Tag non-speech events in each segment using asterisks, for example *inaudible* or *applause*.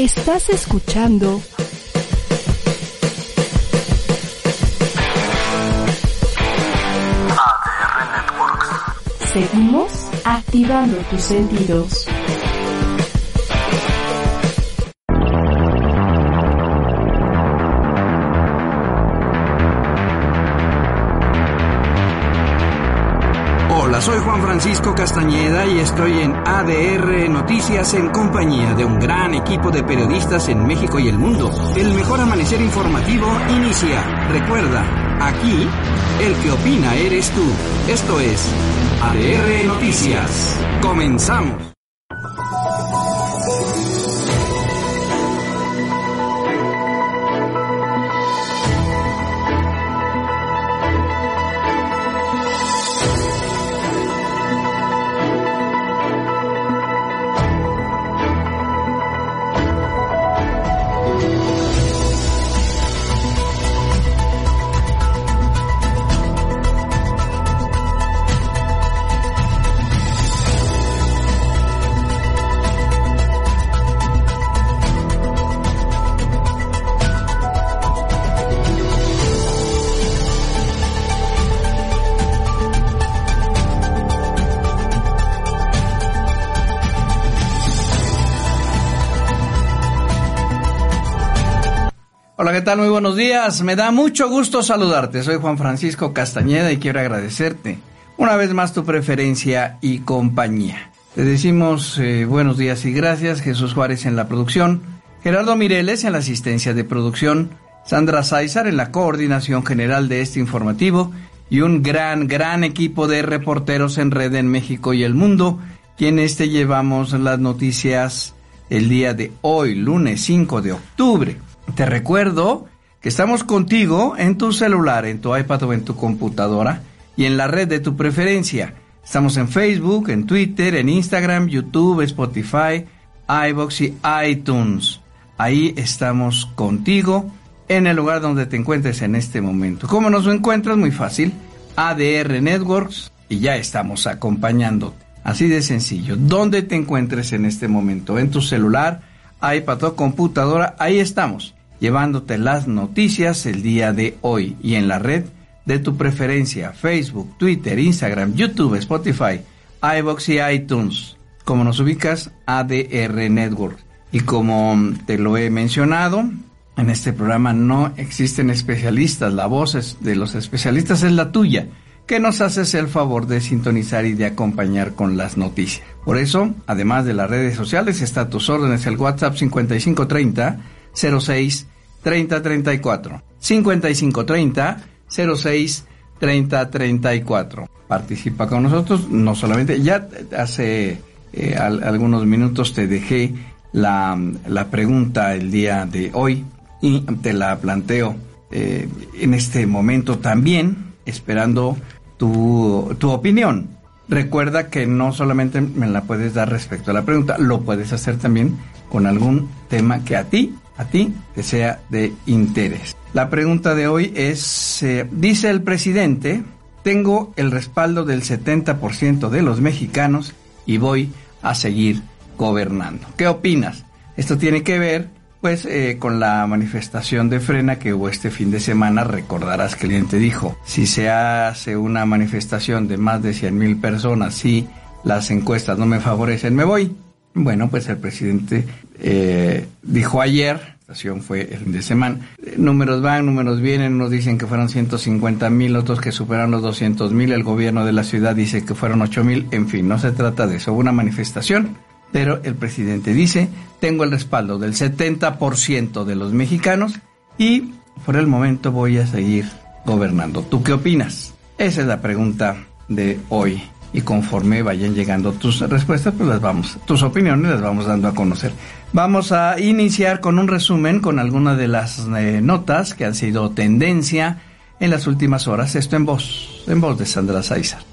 Estás escuchando ADR Networks. Seguimos activando tus sentidos. Soy Juan Francisco Castañeda y estoy en ADR Noticias en compañía de un gran equipo de periodistas en México y el mundo. El mejor amanecer informativo inicia. Recuerda, aquí el que opina eres tú. Esto es ADR Noticias. Comenzamos. Tal? Muy buenos días. Me da mucho gusto saludarte. Soy Juan Francisco Castañeda y quiero agradecerte una vez más tu preferencia y compañía. Te decimos eh, buenos días y gracias. Jesús Juárez en la producción, Gerardo Mireles en la asistencia de producción, Sandra Sáizar en la coordinación general de este informativo y un gran, gran equipo de reporteros en red en México y el mundo, quienes te llevamos las noticias el día de hoy, lunes 5 de octubre. Te recuerdo que estamos contigo en tu celular, en tu iPad o en tu computadora y en la red de tu preferencia. Estamos en Facebook, en Twitter, en Instagram, YouTube, Spotify, iBox y iTunes. Ahí estamos contigo en el lugar donde te encuentres en este momento. ¿Cómo nos encuentras? Muy fácil. ADR Networks y ya estamos acompañándote. Así de sencillo. ¿Dónde te encuentres en este momento? En tu celular, iPad o computadora, ahí estamos llevándote las noticias el día de hoy y en la red de tu preferencia, Facebook, Twitter, Instagram, YouTube, Spotify, iBox y iTunes. Como nos ubicas, ADR Network. Y como te lo he mencionado, en este programa no existen especialistas, la voz de los especialistas es la tuya, que nos haces el favor de sintonizar y de acompañar con las noticias. Por eso, además de las redes sociales, está a tus órdenes el WhatsApp 5530 06 30 34 55 30 06 30 34 participa con nosotros no solamente ya hace eh, al, algunos minutos te dejé la, la, pregunta el día de hoy y te la planteo eh, en este momento también esperando tu, tu opinión. Recuerda que no solamente me la puedes dar respecto a la pregunta lo puedes hacer también con algún tema que a ti a ti que sea de interés. La pregunta de hoy es, eh, dice el presidente, tengo el respaldo del 70% de los mexicanos y voy a seguir gobernando. ¿Qué opinas? Esto tiene que ver pues eh, con la manifestación de frena que hubo este fin de semana, recordarás que el cliente dijo, si se hace una manifestación de más de 100 mil personas, si las encuestas no me favorecen, me voy. Bueno, pues el presidente eh, dijo ayer, estación fue el fin de semana, números van, números vienen, unos dicen que fueron 150 mil, otros que superaron los 200 mil, el gobierno de la ciudad dice que fueron 8 mil, en fin, no se trata de eso, una manifestación, pero el presidente dice, tengo el respaldo del 70% de los mexicanos y por el momento voy a seguir gobernando. ¿Tú qué opinas? Esa es la pregunta de hoy y conforme vayan llegando tus respuestas, pues las vamos, tus opiniones las vamos dando a conocer. Vamos a iniciar con un resumen con algunas de las eh, notas que han sido tendencia en las últimas horas. Esto en voz, en voz de Sandra Sáizar.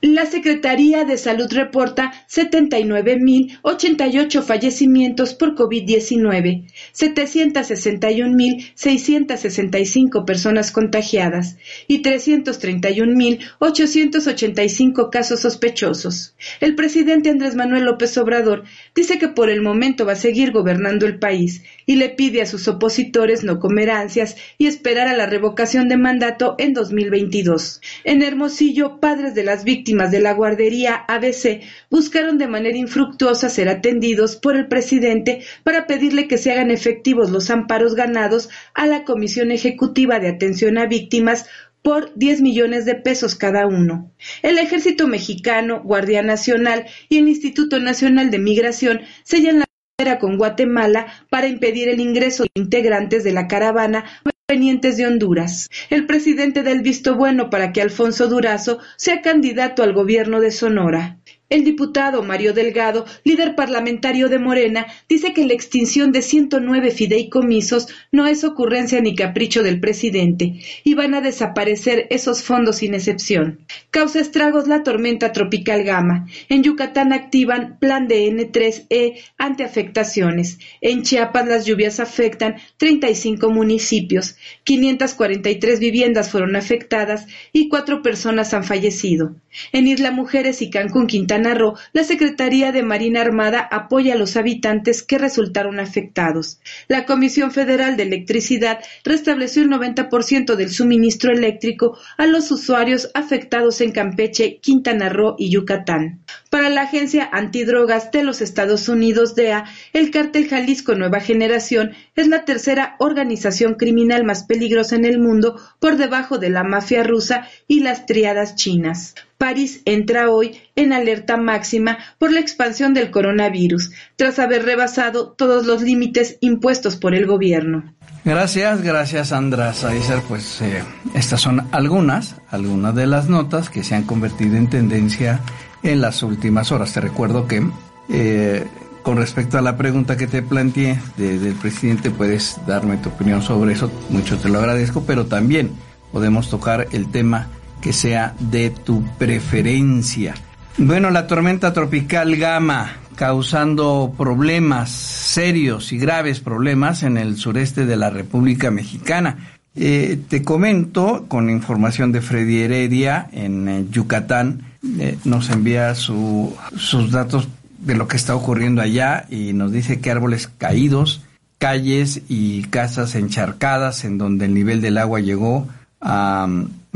La Secretaría de Salud reporta 79.088 fallecimientos por COVID-19, 761.665 personas contagiadas y 331.885 casos sospechosos. El presidente Andrés Manuel López Obrador dice que por el momento va a seguir gobernando el país y le pide a sus opositores no comer ansias y esperar a la revocación de mandato en 2022. En Hermosillo, padres de las víctimas de la guardería ABC buscaron de manera infructuosa ser atendidos por el presidente para pedirle que se hagan efectivos los amparos ganados a la Comisión Ejecutiva de Atención a Víctimas por 10 millones de pesos cada uno. El Ejército Mexicano, Guardia Nacional y el Instituto Nacional de Migración sellan la frontera con Guatemala para impedir el ingreso de integrantes de la caravana provenientes de Honduras. El presidente del visto bueno para que Alfonso Durazo sea candidato al gobierno de Sonora. El diputado Mario Delgado, líder parlamentario de Morena, dice que la extinción de 109 fideicomisos no es ocurrencia ni capricho del presidente y van a desaparecer esos fondos sin excepción. Causa estragos la tormenta tropical Gama. En Yucatán activan plan de N3E ante afectaciones. En Chiapas las lluvias afectan 35 municipios. 543 viviendas fueron afectadas y cuatro personas han fallecido. En Isla Mujeres y Cancún, Quintana la Secretaría de Marina Armada apoya a los habitantes que resultaron afectados. La Comisión Federal de Electricidad restableció el 90% del suministro eléctrico a los usuarios afectados en Campeche, Quintana Roo y Yucatán. Para la Agencia Antidrogas de los Estados Unidos, DEA, el cártel Jalisco Nueva Generación es la tercera organización criminal más peligrosa en el mundo por debajo de la mafia rusa y las triadas chinas. París entra hoy en alerta máxima por la expansión del coronavirus, tras haber rebasado todos los límites impuestos por el gobierno. Gracias, gracias Sandra Saizer. Pues eh, estas son algunas, algunas de las notas que se han convertido en tendencia en las últimas horas. Te recuerdo que eh, con respecto a la pregunta que te planteé del presidente, puedes darme tu opinión sobre eso, mucho te lo agradezco, pero también podemos tocar el tema que sea de tu preferencia. Bueno, la tormenta tropical Gama causando problemas serios y graves problemas en el sureste de la República Mexicana. Eh, te comento con información de Freddy Heredia en eh, Yucatán, eh, nos envía sus datos de lo que está ocurriendo allá y nos dice que árboles caídos, calles y casas encharcadas en donde el nivel del agua llegó a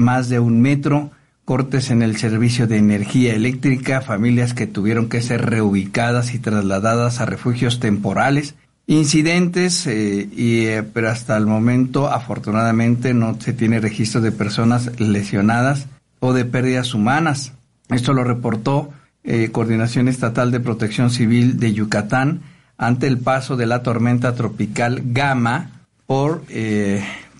más de un metro, cortes en el servicio de energía eléctrica, familias que tuvieron que ser reubicadas y trasladadas a refugios temporales, incidentes, eh, y, eh, pero hasta el momento afortunadamente no se tiene registro de personas lesionadas o de pérdidas humanas. Esto lo reportó eh, Coordinación Estatal de Protección Civil de Yucatán ante el paso de la tormenta tropical Gama por,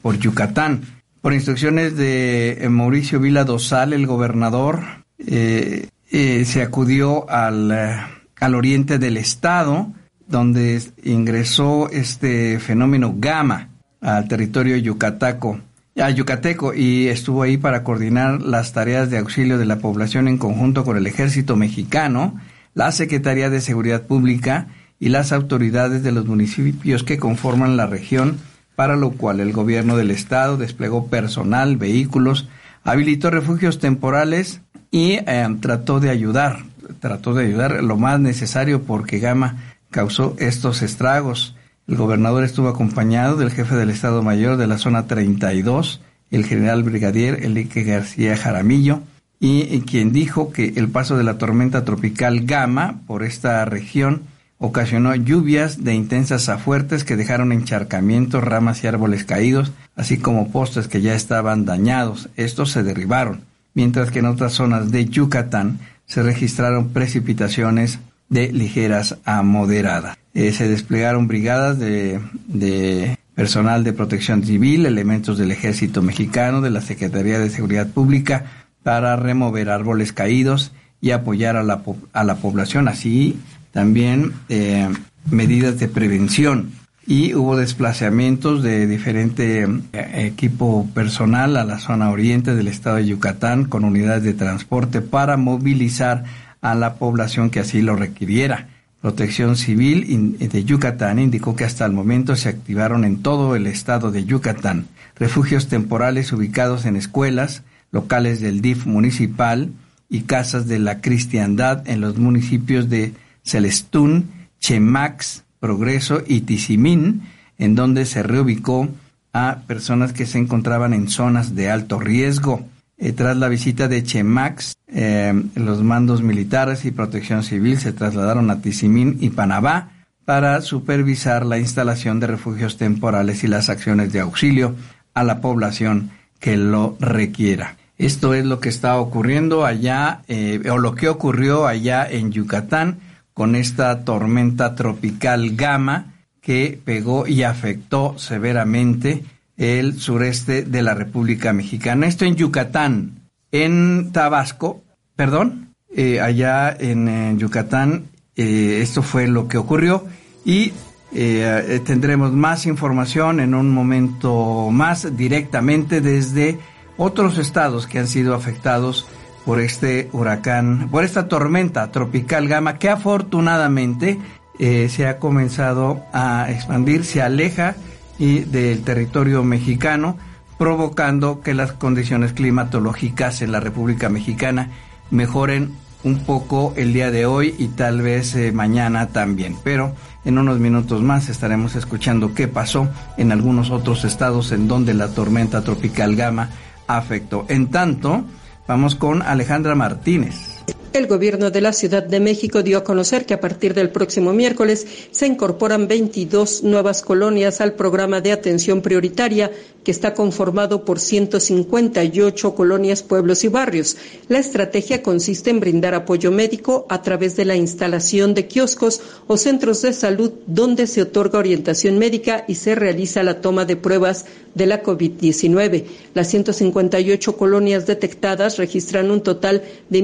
por Yucatán. Por instrucciones de eh, Mauricio Vila Dosal, el gobernador, eh, eh, se acudió al, al oriente del estado, donde ingresó este fenómeno Gama al territorio yucataco, a yucateco y estuvo ahí para coordinar las tareas de auxilio de la población en conjunto con el ejército mexicano, la Secretaría de Seguridad Pública y las autoridades de los municipios que conforman la región para lo cual el gobierno del estado desplegó personal, vehículos, habilitó refugios temporales y eh, trató de ayudar, trató de ayudar lo más necesario porque Gama causó estos estragos. El gobernador estuvo acompañado del jefe del Estado Mayor de la zona 32, el general brigadier Enrique García Jaramillo, y quien dijo que el paso de la tormenta tropical Gama por esta región ocasionó lluvias de intensas a fuertes que dejaron encharcamientos, ramas y árboles caídos, así como postes que ya estaban dañados. Estos se derribaron, mientras que en otras zonas de Yucatán se registraron precipitaciones de ligeras a moderadas. Eh, se desplegaron brigadas de, de personal de protección civil, elementos del ejército mexicano, de la Secretaría de Seguridad Pública, para remover árboles caídos y apoyar a la, a la población, así también eh, medidas de prevención. y hubo desplazamientos de diferente eh, equipo personal a la zona oriente del estado de Yucatán con unidades de transporte para movilizar a la población que así lo requiriera. Protección Civil de Yucatán indicó que hasta el momento se activaron en todo el estado de Yucatán refugios temporales ubicados en escuelas, locales del DIF municipal y casas de la cristiandad en los municipios de Celestún, Chemax, Progreso y Tizimín, en donde se reubicó a personas que se encontraban en zonas de alto riesgo. Eh, tras la visita de Chemax, eh, los mandos militares y protección civil se trasladaron a Tizimín y Panabá para supervisar la instalación de refugios temporales y las acciones de auxilio a la población que lo requiera. Esto es lo que está ocurriendo allá, eh, o lo que ocurrió allá en Yucatán con esta tormenta tropical Gama que pegó y afectó severamente el sureste de la República Mexicana. Esto en Yucatán, en Tabasco, perdón, eh, allá en, Yucatán, eh, esto fue lo que ocurrió y eh, tendremos más información en un momento más directamente desde otros estados que han sido afectados por este huracán, por esta tormenta tropical Gama que afortunadamente eh, se ha comenzado a expandir, se aleja y del territorio mexicano, provocando que las condiciones climatológicas en la República Mexicana mejoren un poco el día de hoy y tal vez eh, mañana también. Pero en unos minutos más estaremos escuchando qué pasó en algunos otros estados en donde la tormenta tropical Gama afectó. En tanto, Vamos con Alejandra Martínez. El gobierno de la Ciudad de México dio a conocer que a partir del próximo miércoles se incorporan 22 nuevas colonias al programa de atención prioritaria que está conformado por 158 colonias, pueblos y barrios. La estrategia consiste en brindar apoyo médico a través de la instalación de kioscos o centros de salud donde se otorga orientación médica y se realiza la toma de pruebas de la COVID-19. Las 158 colonias detectadas registran un total de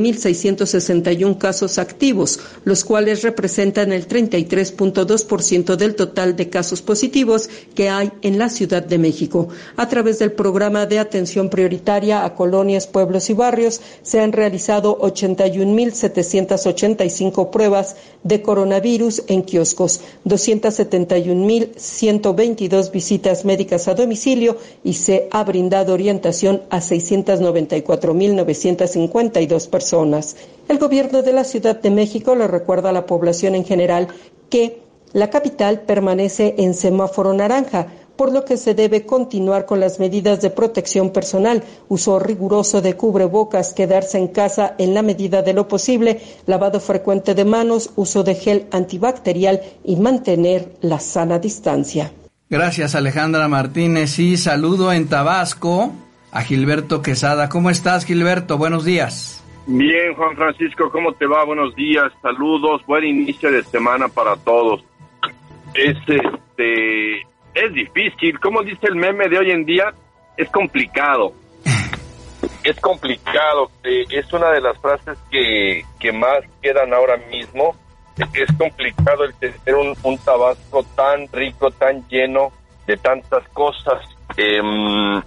1.661 casos activos, los cuales representan el 33.2% del total de casos positivos que hay en la Ciudad de México. A través del programa de atención prioritaria a colonias, pueblos y barrios se han realizado 81.785 pruebas de coronavirus en kioscos, 271.122 visitas médicas a domicilio y se ha brindado orientación a 694.952 personas. El gobierno de la Ciudad de México le recuerda a la población en general que la capital permanece en semáforo naranja por lo que se debe continuar con las medidas de protección personal, uso riguroso de cubrebocas, quedarse en casa en la medida de lo posible, lavado frecuente de manos, uso de gel antibacterial y mantener la sana distancia. Gracias Alejandra Martínez y saludo en Tabasco a Gilberto Quesada. ¿Cómo estás Gilberto? Buenos días. Bien, Juan Francisco, ¿cómo te va? Buenos días, saludos, buen inicio de semana para todos. Es este es difícil. Como dice el meme de hoy en día, es complicado. es complicado. Eh, es una de las frases que, que más quedan ahora mismo. Es complicado el tener un, tabasco tan rico, tan lleno de tantas cosas. Em, eh,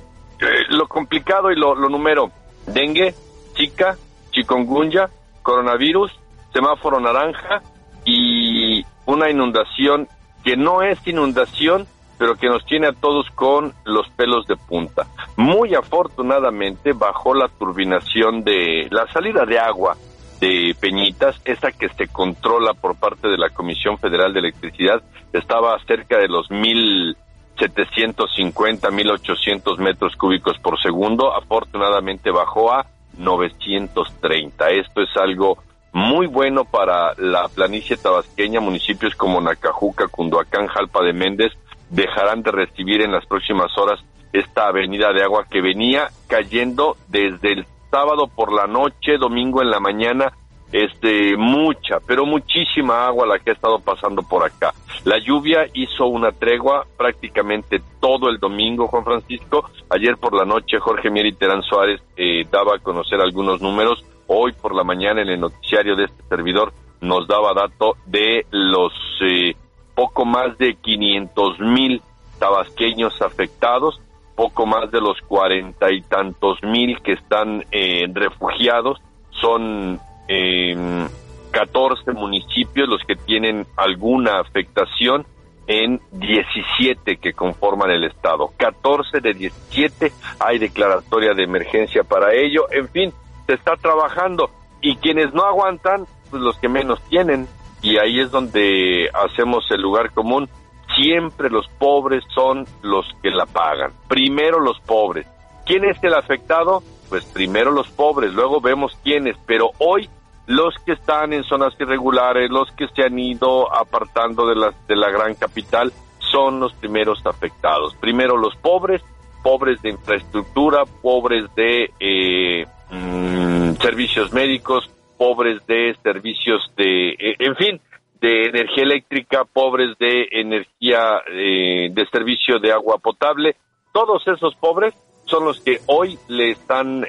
lo complicado y lo, lo número, dengue, chica, chikungunya, coronavirus, semáforo naranja y una inundación que no es inundación, pero que nos tiene a todos con los pelos de punta. Muy afortunadamente bajó la turbinación de la salida de agua de Peñitas, esa que se controla por parte de la Comisión Federal de Electricidad, estaba cerca de los mil 750, 1800 metros cúbicos por segundo, afortunadamente bajó a 930. Esto es algo muy bueno para la planicie tabasqueña, municipios como Nacajuca, Cunduacán, Jalpa de Méndez, dejarán de recibir en las próximas horas esta avenida de agua que venía cayendo desde el sábado por la noche, domingo en la mañana, este mucha, pero muchísima agua la que ha estado pasando por acá. La lluvia hizo una tregua prácticamente todo el domingo, Juan Francisco. Ayer por la noche Jorge Mier y Terán Suárez eh, daba a conocer algunos números. Hoy por la mañana en el noticiario de este servidor nos daba dato de los eh, poco más de 500 mil tabasqueños afectados, poco más de los cuarenta y tantos mil que están eh, refugiados, son eh, 14 municipios los que tienen alguna afectación en 17 que conforman el Estado. 14 de 17 hay declaratoria de emergencia para ello. En fin, se está trabajando y quienes no aguantan, pues los que menos tienen. Y ahí es donde hacemos el lugar común. Siempre los pobres son los que la pagan. Primero los pobres. ¿Quién es el afectado? Pues primero los pobres, luego vemos quiénes. Pero hoy los que están en zonas irregulares, los que se han ido apartando de la, de la gran capital, son los primeros afectados. Primero los pobres, pobres de infraestructura, pobres de eh, mm, servicios médicos, pobres de servicios de, eh, en fin, de energía eléctrica, pobres de energía, eh, de servicio de agua potable. Todos esos pobres son los que hoy le están,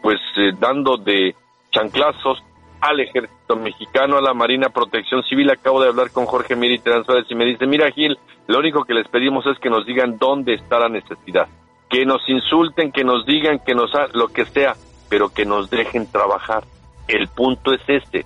pues, dando de chanclazos al ejército mexicano, a la Marina Protección Civil. Acabo de hablar con Jorge Miri Transuárez y me dice, mira Gil, lo único que les pedimos es que nos digan dónde está la necesidad, que nos insulten, que nos digan, que nos lo que sea, pero que nos dejen trabajar. El punto es este,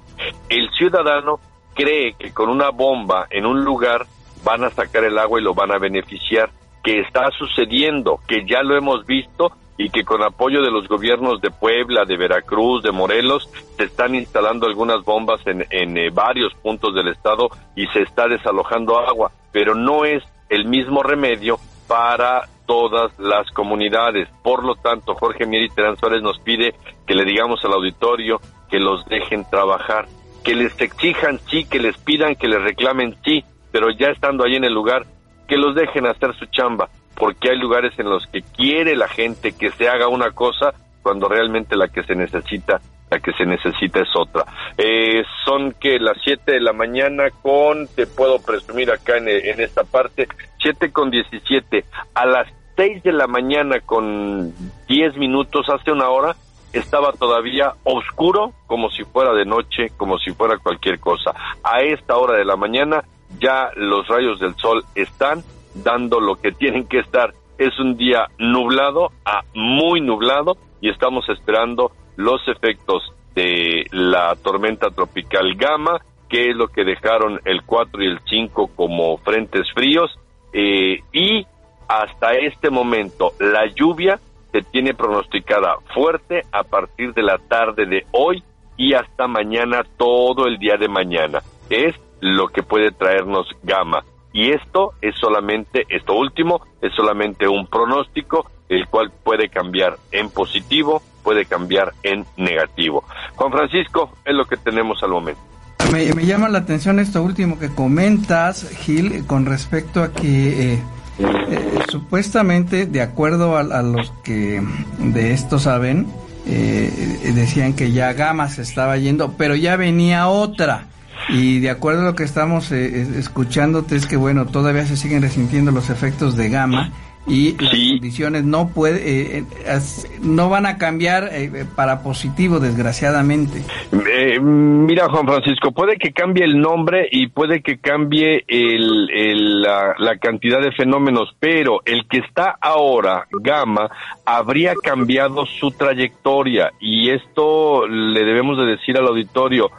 el ciudadano cree que con una bomba en un lugar van a sacar el agua y lo van a beneficiar, que está sucediendo, que ya lo hemos visto y que con apoyo de los gobiernos de Puebla, de Veracruz, de Morelos, se están instalando algunas bombas en, en eh, varios puntos del estado y se está desalojando agua, pero no es el mismo remedio para todas las comunidades. Por lo tanto, Jorge Mieri Terán Suárez nos pide que le digamos al auditorio que los dejen trabajar, que les exijan sí, que les pidan, que les reclamen sí, pero ya estando ahí en el lugar, que los dejen hacer su chamba porque hay lugares en los que quiere la gente que se haga una cosa cuando realmente la que se necesita la que se necesita es otra. Eh, son que las 7 de la mañana con, te puedo presumir acá en, en esta parte, 7 con 17. A las 6 de la mañana con 10 minutos, hace una hora, estaba todavía oscuro como si fuera de noche, como si fuera cualquier cosa. A esta hora de la mañana ya los rayos del sol están dando lo que tienen que estar. Es un día nublado a muy nublado y estamos esperando los efectos de la tormenta tropical Gama, que es lo que dejaron el 4 y el 5 como frentes fríos. Eh, y hasta este momento la lluvia se tiene pronosticada fuerte a partir de la tarde de hoy y hasta mañana, todo el día de mañana. Es lo que puede traernos Gama. Y esto es solamente, esto último, es solamente un pronóstico, el cual puede cambiar en positivo, puede cambiar en negativo. Juan Francisco, es lo que tenemos al momento. Me, llama la atención esto último que comentas, Gil, con respecto a que eh, eh, supuestamente, de acuerdo a, los que de esto saben, eh, decían que ya Gama se estaba yendo, pero ya venía otra. Y de acuerdo a lo que estamos eh, escuchándote es que bueno, todavía se siguen resintiendo los efectos de gamma y las condiciones no puede eh, eh, no van a cambiar para positivo desgraciadamente. Mira Juan Francisco puede que cambie el nombre y puede que cambie el, la, la, cantidad de fenómenos pero el que está ahora gamma habría cambiado su trayectoria. Y esto le debemos de decir al auditorio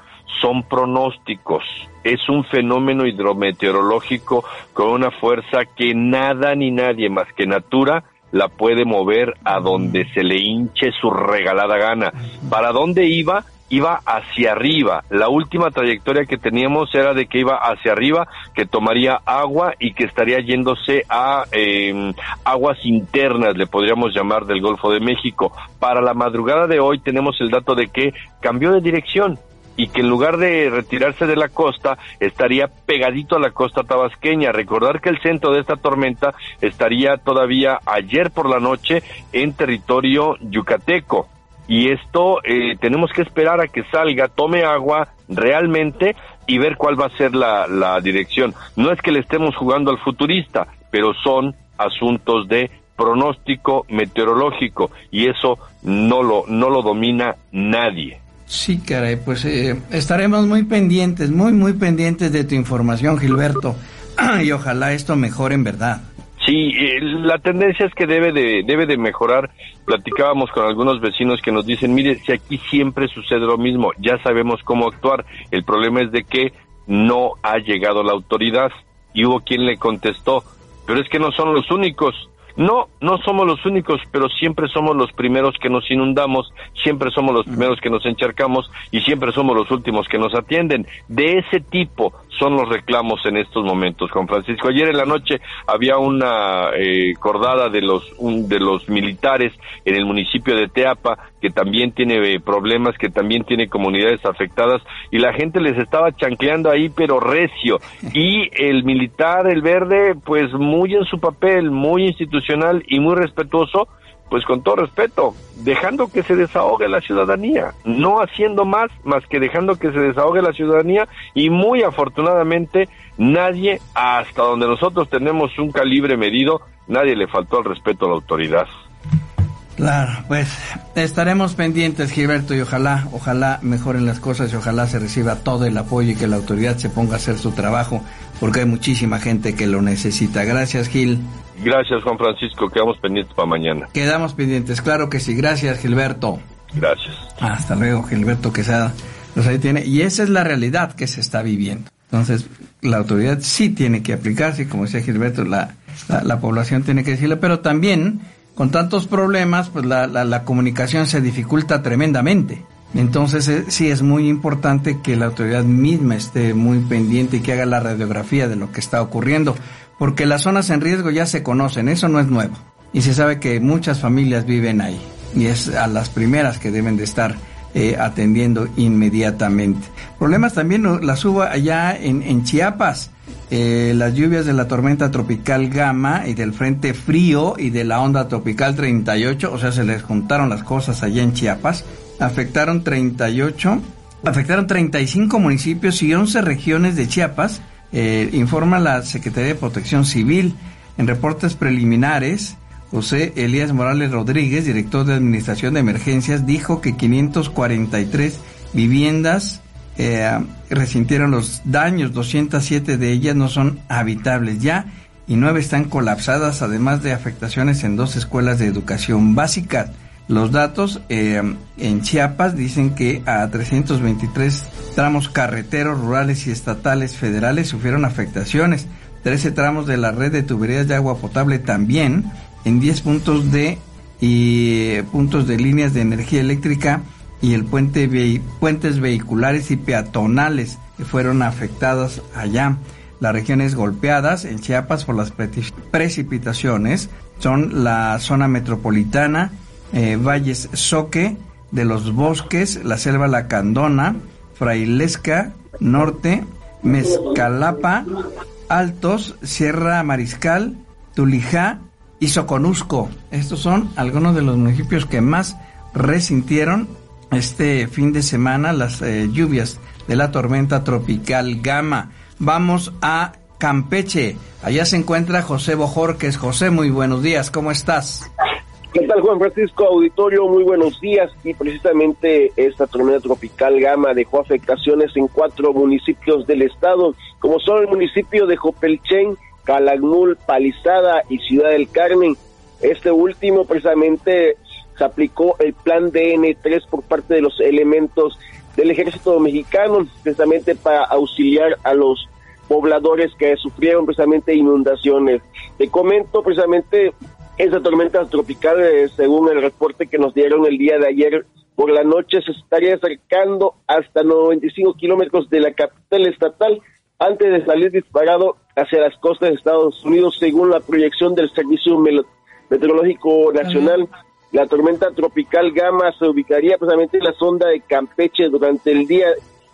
son pronósticos. Es un fenómeno hidrometeorológico con una fuerza que nada ni nadie más que Natura la puede mover a donde se le hinche su regalada gana. ¿Para dónde iba? Iba hacia arriba. La última trayectoria que teníamos era de que iba hacia arriba, que tomaría agua y que estaría yéndose a em, aguas internas, le podríamos llamar, del Golfo de México. Para la madrugada de hoy tenemos el dato de que cambió de dirección y que en lugar de retirarse de la costa estaría pegadito a la costa tabasqueña. Recordar que el centro de esta tormenta estaría todavía ayer por la noche en territorio yucateco. Y esto eh, tenemos que esperar a que salga, tome agua realmente y ver cuál va a ser la, la dirección. No es que le estemos jugando al futurista, pero son asuntos de pronóstico meteorológico y eso no lo, no lo domina nadie Sí, caray, pues eh, estaremos muy pendientes, muy, muy pendientes de tu información, Gilberto, *clears throat* y ojalá esto mejore en verdad. Sí, eh, la tendencia es que debe de, debe de mejorar. Platicábamos con algunos vecinos que nos dicen, mire, si aquí siempre sucede lo mismo, ya sabemos cómo actuar. El problema es de que no ha llegado la autoridad. Y hubo quien le contestó, pero es que no son los únicos. No, no somos los únicos, pero siempre somos los primeros que nos inundamos, siempre somos los primeros que nos encharcamos y siempre somos los últimos que nos atienden. De ese tipo son los reclamos en estos momentos, Juan Francisco. Ayer en la noche había una eh, cordada de los de los militares en el municipio de Teapa que también tiene eh, problemas, que también tiene comunidades afectadas y la gente les estaba chancleando ahí pero recio y el militar, el verde, pues muy en su papel, muy institucional y muy respetuoso pues con todo respeto, dejando que se desahogue la ciudadanía, no haciendo más más que dejando que se desahogue la ciudadanía y muy afortunadamente nadie, hasta donde nosotros tenemos un calibre medido, nadie le faltó el respeto a la autoridad. Claro, pues estaremos pendientes, Gilberto, y ojalá, ojalá mejoren las cosas y ojalá se reciba todo el apoyo y que la autoridad se ponga a hacer su trabajo, porque hay muchísima gente que lo necesita. Gracias, Gil. Gracias, Juan Francisco. Quedamos pendientes para mañana. Quedamos pendientes, claro que sí. Gracias, Gilberto. Gracias. Hasta luego, Gilberto Quesada. Pues ahí tiene, y esa es la realidad que se está viviendo. Entonces, la autoridad sí tiene que aplicarse, como decía Gilberto, la, la, población tiene que decirlo, pero también con tantos problemas, pues la, la, la comunicación se dificulta tremendamente. Entonces eh, sí es muy importante que la autoridad misma esté muy pendiente y que haga la radiografía de lo que está ocurriendo porque las zonas en riesgo ya se conocen, eso no es nuevo. Y se sabe que muchas familias viven ahí y es a las primeras que deben de estar eh, atendiendo inmediatamente. Problemas también las hubo allá en, Chiapas. Eh, las lluvias de la tormenta tropical Gama y del frente frío y de la onda tropical 38, o sea, se les juntaron las cosas allá en Chiapas, afectaron 38, afectaron 35 municipios y 11 regiones de Chiapas eh, informa la Secretaría de Protección Civil. En reportes preliminares, José Elías Morales Rodríguez, director de Administración de Emergencias, dijo que 543 viviendas eh, resintieron los daños, 207 de ellas no son habitables ya y nueve están colapsadas, además de afectaciones en dos escuelas de educación básica. Los datos eh, en Chiapas dicen que a 323 tramos carreteros rurales y estatales federales sufrieron afectaciones. 13 tramos de la red de tuberías de agua potable también. En 10 puntos de y puntos de líneas de energía eléctrica y el puente puentes vehiculares y peatonales que fueron afectadas allá. Las regiones golpeadas en Chiapas por las precipitaciones son la zona metropolitana, eh, Valles Soque, de los Bosques, la Selva Lacandona, Frailesca, Norte, Mezcalapa, Altos, Sierra Mariscal, Tulijá y Soconusco. Estos son algunos de los municipios que más resintieron este fin de semana las eh, lluvias de la tormenta tropical Gama. Vamos a Campeche. Allá se encuentra José Bojorques. José, muy buenos días. ¿Cómo estás? ¿Qué tal Juan Francisco Auditorio? Muy buenos días y precisamente esta tormenta tropical Gama dejó afectaciones en cuatro municipios del estado, como son el municipio de Jopelchen, Calagnul, Palizada y Ciudad del Carmen. Este último precisamente se aplicó el plan DN3 por parte de los elementos del ejército mexicano, precisamente para auxiliar a los pobladores que sufrieron precisamente inundaciones. Te comento precisamente esa tormenta tropical, eh, según el reporte que nos dieron el día de ayer por la noche, se estaría acercando hasta 95 kilómetros de la capital estatal antes de salir disparado hacia las costas de Estados Unidos, según la proyección del Servicio Meteorológico Nacional. La tormenta tropical Gama se ubicaría precisamente en la sonda de Campeche durante el día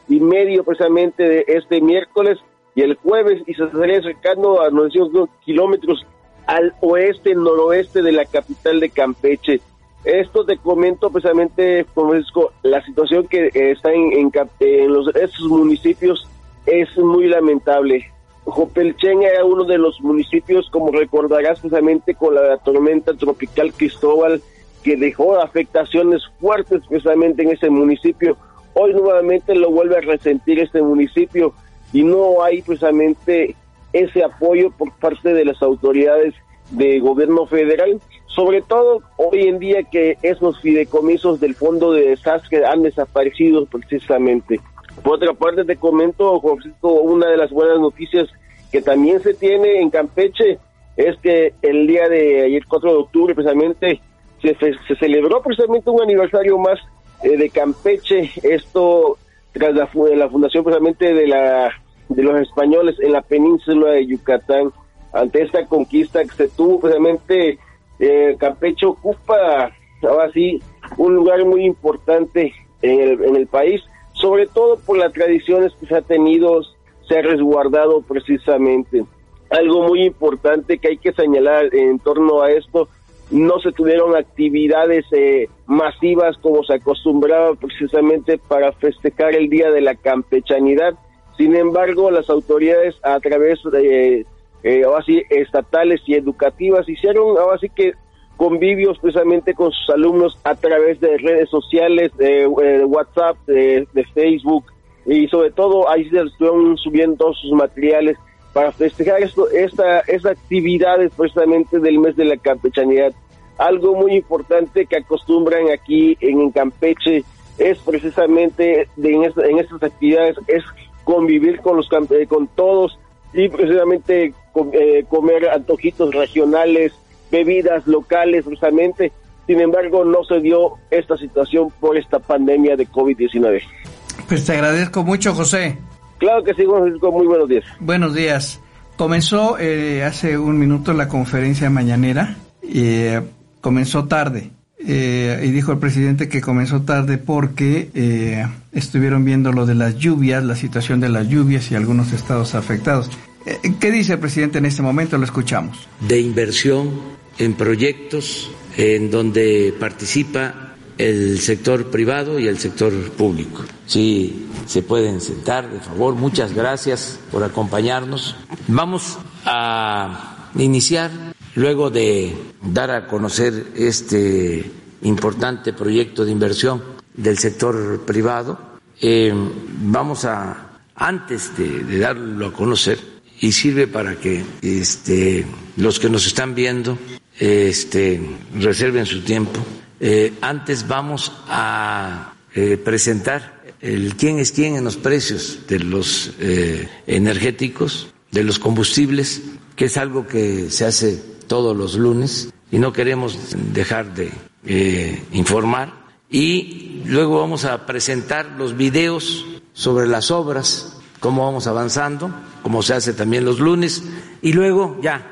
y medio precisamente de este miércoles y el jueves y se estaría acercando a 95 kilómetros al oeste, noroeste de la capital de Campeche. Esto te comento precisamente, Francisco, la situación que eh, está en, en, estos municipios es muy lamentable. Jopelchen era uno de los municipios, como recordarás, precisamente con la tormenta tropical Cristóbal, que dejó afectaciones fuertes precisamente en ese municipio. hoy nuevamente lo vuelve a resentir este municipio y no hay precisamente ese apoyo por parte de las autoridades de gobierno federal, sobre todo hoy en día que esos fideicomisos del fondo de desastre han desaparecido precisamente. Por otra parte, te comento, una de las buenas noticias que también se tiene en Campeche es que el día de ayer, 4 de octubre, precisamente, se, celebró precisamente un aniversario más eh, de Campeche, esto tras la, la fundación precisamente de la de los españoles en la península de Yucatán. Ante esta conquista que se tuvo, precisamente eh, Campeche ocupa ahora sí un lugar muy importante en el, país, sobre todo por las tradiciones que se ha tenido, se ha resguardado precisamente. Algo muy importante que hay que señalar en torno a esto, no se tuvieron actividades eh, masivas como se acostumbraba precisamente para festejar el Día de la Campechanidad, sin embargo, las autoridades a través de eh, así, estatales y educativas hicieron así que convivios precisamente con sus alumnos a través de redes sociales, de, eh, WhatsApp, de, Facebook y sobre todo ahí se estuvieron subiendo todos sus materiales para festejar esto, esta, esas actividades precisamente del mes de la campechanidad. Algo muy importante que acostumbran aquí en, Campeche es precisamente en, en estas actividades es convivir con los eh, con todos y precisamente eh, comer antojitos regionales, bebidas locales, precisamente. Sin embargo, no se dio esta situación por esta pandemia de COVID-19. Pues te agradezco mucho, José. Claro que sí, muy buenos días. Buenos días. Comenzó eh, hace un minuto la conferencia mañanera y comenzó tarde. Eh, y dijo el presidente que comenzó tarde porque eh, estuvieron viendo lo de las lluvias, la situación de las lluvias y algunos estados afectados. Eh, ¿Qué dice el presidente en este momento? Lo escuchamos. De inversión en proyectos en donde participa el sector privado y el sector público. Si se pueden sentar, de favor, muchas gracias por acompañarnos. Vamos a iniciar Luego de dar a conocer este importante proyecto de inversión del sector privado, eh, vamos a, antes de, darlo a conocer, y sirve para que este, los que nos están viendo este, reserven su tiempo, eh, antes vamos a eh, presentar el quién es quién en los precios de los energéticos, de los combustibles, que es algo que se hace todos los lunes y no queremos dejar de eh, informar. Y luego vamos a presentar los videos sobre las obras, cómo vamos avanzando, como se hace también los lunes, y luego ya.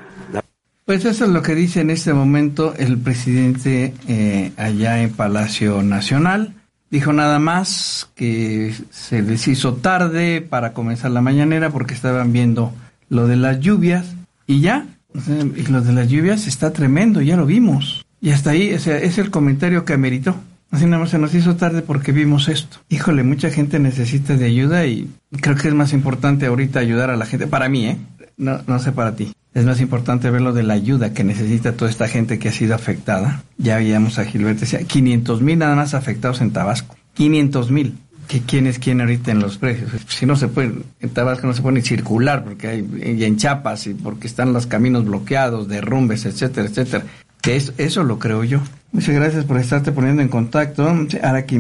Pues eso es lo que dice en este momento el presidente eh, allá en Palacio Nacional. Dijo nada más que se les hizo tarde para comenzar la mañanera porque estaban viendo lo de las lluvias y ya, y lo de las lluvias está tremendo, ya lo vimos. Y hasta ahí, o sea, es el comentario que ameritó. Así nada más se nos hizo tarde porque vimos esto. Híjole, mucha gente necesita de ayuda y creo que es más importante ahorita ayudar a la gente. Para mí, ¿eh? No, no sé para ti. Es más importante ver lo de la ayuda que necesita toda esta gente que ha sido afectada. Ya veíamos a Gilberto, decía, 500 mil nada más afectados en Tabasco. 500 mil que quién es quién ahorita en los precios. Si no se puede, en Tabasco no se puede ni circular porque hay, y en Chiapas y porque están los caminos bloqueados, derrumbes, etcétera, etcétera. Que es, eso lo creo yo. Muchas gracias por estarte poniendo en contacto. Araki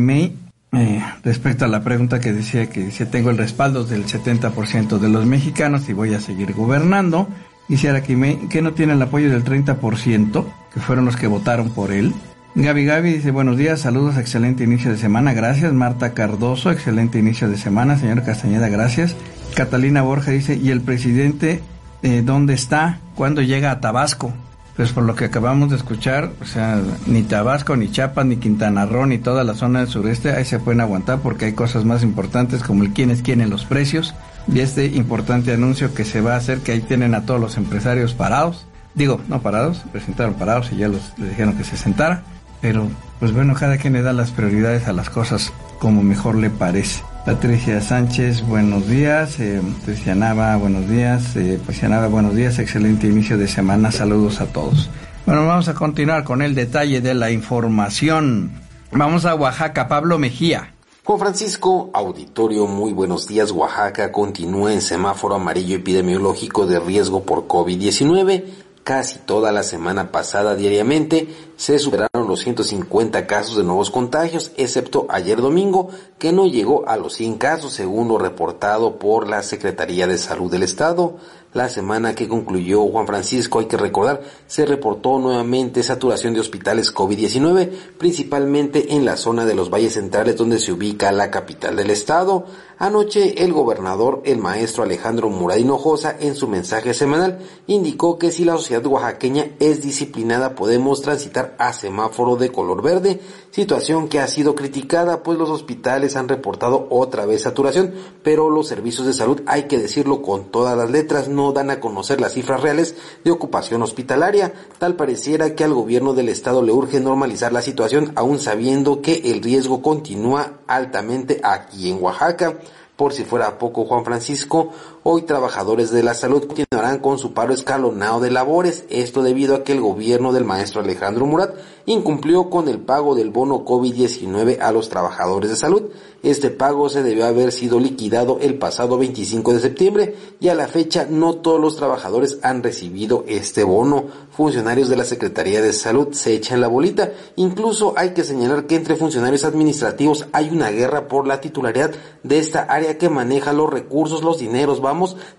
eh, respecto a la pregunta que decía que si tengo el respaldo del 70% de los mexicanos y voy a seguir gobernando, dice Araki May que no tiene el apoyo del 30%, que fueron los que votaron por él. Gaby Gaby dice buenos días, saludos, excelente inicio de semana, gracias. Marta Cardoso, excelente inicio de semana. Señor Castañeda, gracias. Catalina Borja dice, ¿y el presidente eh, dónde está? ¿Cuándo llega a Tabasco? Pues por lo que acabamos de escuchar, o sea, ni Tabasco, ni Chiapas, ni Quintana Roo, ni toda la zona del sureste, ahí se pueden aguantar porque hay cosas más importantes como el quién es quién en los precios y este importante anuncio que se va a hacer que ahí tienen a todos los empresarios parados. Digo, no parados, presentaron parados y ya los, les dijeron que se sentara pero pues bueno, cada quien le da las prioridades a las cosas como mejor le parece. Patricia Sánchez, buenos días. Eh, Patricia Nava, buenos días. Eh, Patricia Nava, buenos días. Excelente inicio de semana. Saludos a todos. Bueno, vamos a continuar con el detalle de la información. Vamos a Oaxaca. Pablo Mejía. Juan Francisco, auditorio, muy buenos días. Oaxaca continúa en semáforo amarillo epidemiológico de riesgo por COVID-19 casi toda la semana pasada diariamente se superaron los 150 casos de nuevos contagios, excepto ayer domingo, que no llegó a los 100 casos, según lo reportado por la Secretaría de Salud del Estado. La semana que concluyó Juan Francisco, hay que recordar, se reportó nuevamente saturación de hospitales COVID-19, principalmente en la zona de los valles centrales donde se ubica la capital del estado. Anoche el gobernador, el maestro Alejandro Muradino Hinojosa, en su mensaje semanal, indicó que si la sociedad oaxaqueña es disciplinada podemos transitar a semáforo de color verde, situación que ha sido criticada pues los hospitales han reportado otra vez saturación, pero los servicios de salud, hay que decirlo con todas las letras, no dan a conocer las cifras reales de ocupación hospitalaria. Tal pareciera que al gobierno del estado le urge normalizar la situación, aún sabiendo que el riesgo continúa altamente aquí en Oaxaca. Por si fuera poco, Juan Francisco, hoy trabajadores de la salud continuarán con su paro escalonado de labores, esto debido a que el gobierno del maestro Alejandro Murat incumplió con el pago del bono COVID-19 a los trabajadores de salud. Este pago se debió haber sido liquidado el pasado 25 de septiembre y a la fecha no todos los trabajadores han recibido este bono. Funcionarios de la Secretaría de Salud se echan la bolita. Incluso hay que señalar que entre funcionarios administrativos hay una guerra por la titularidad de esta área que maneja los recursos, los dineros,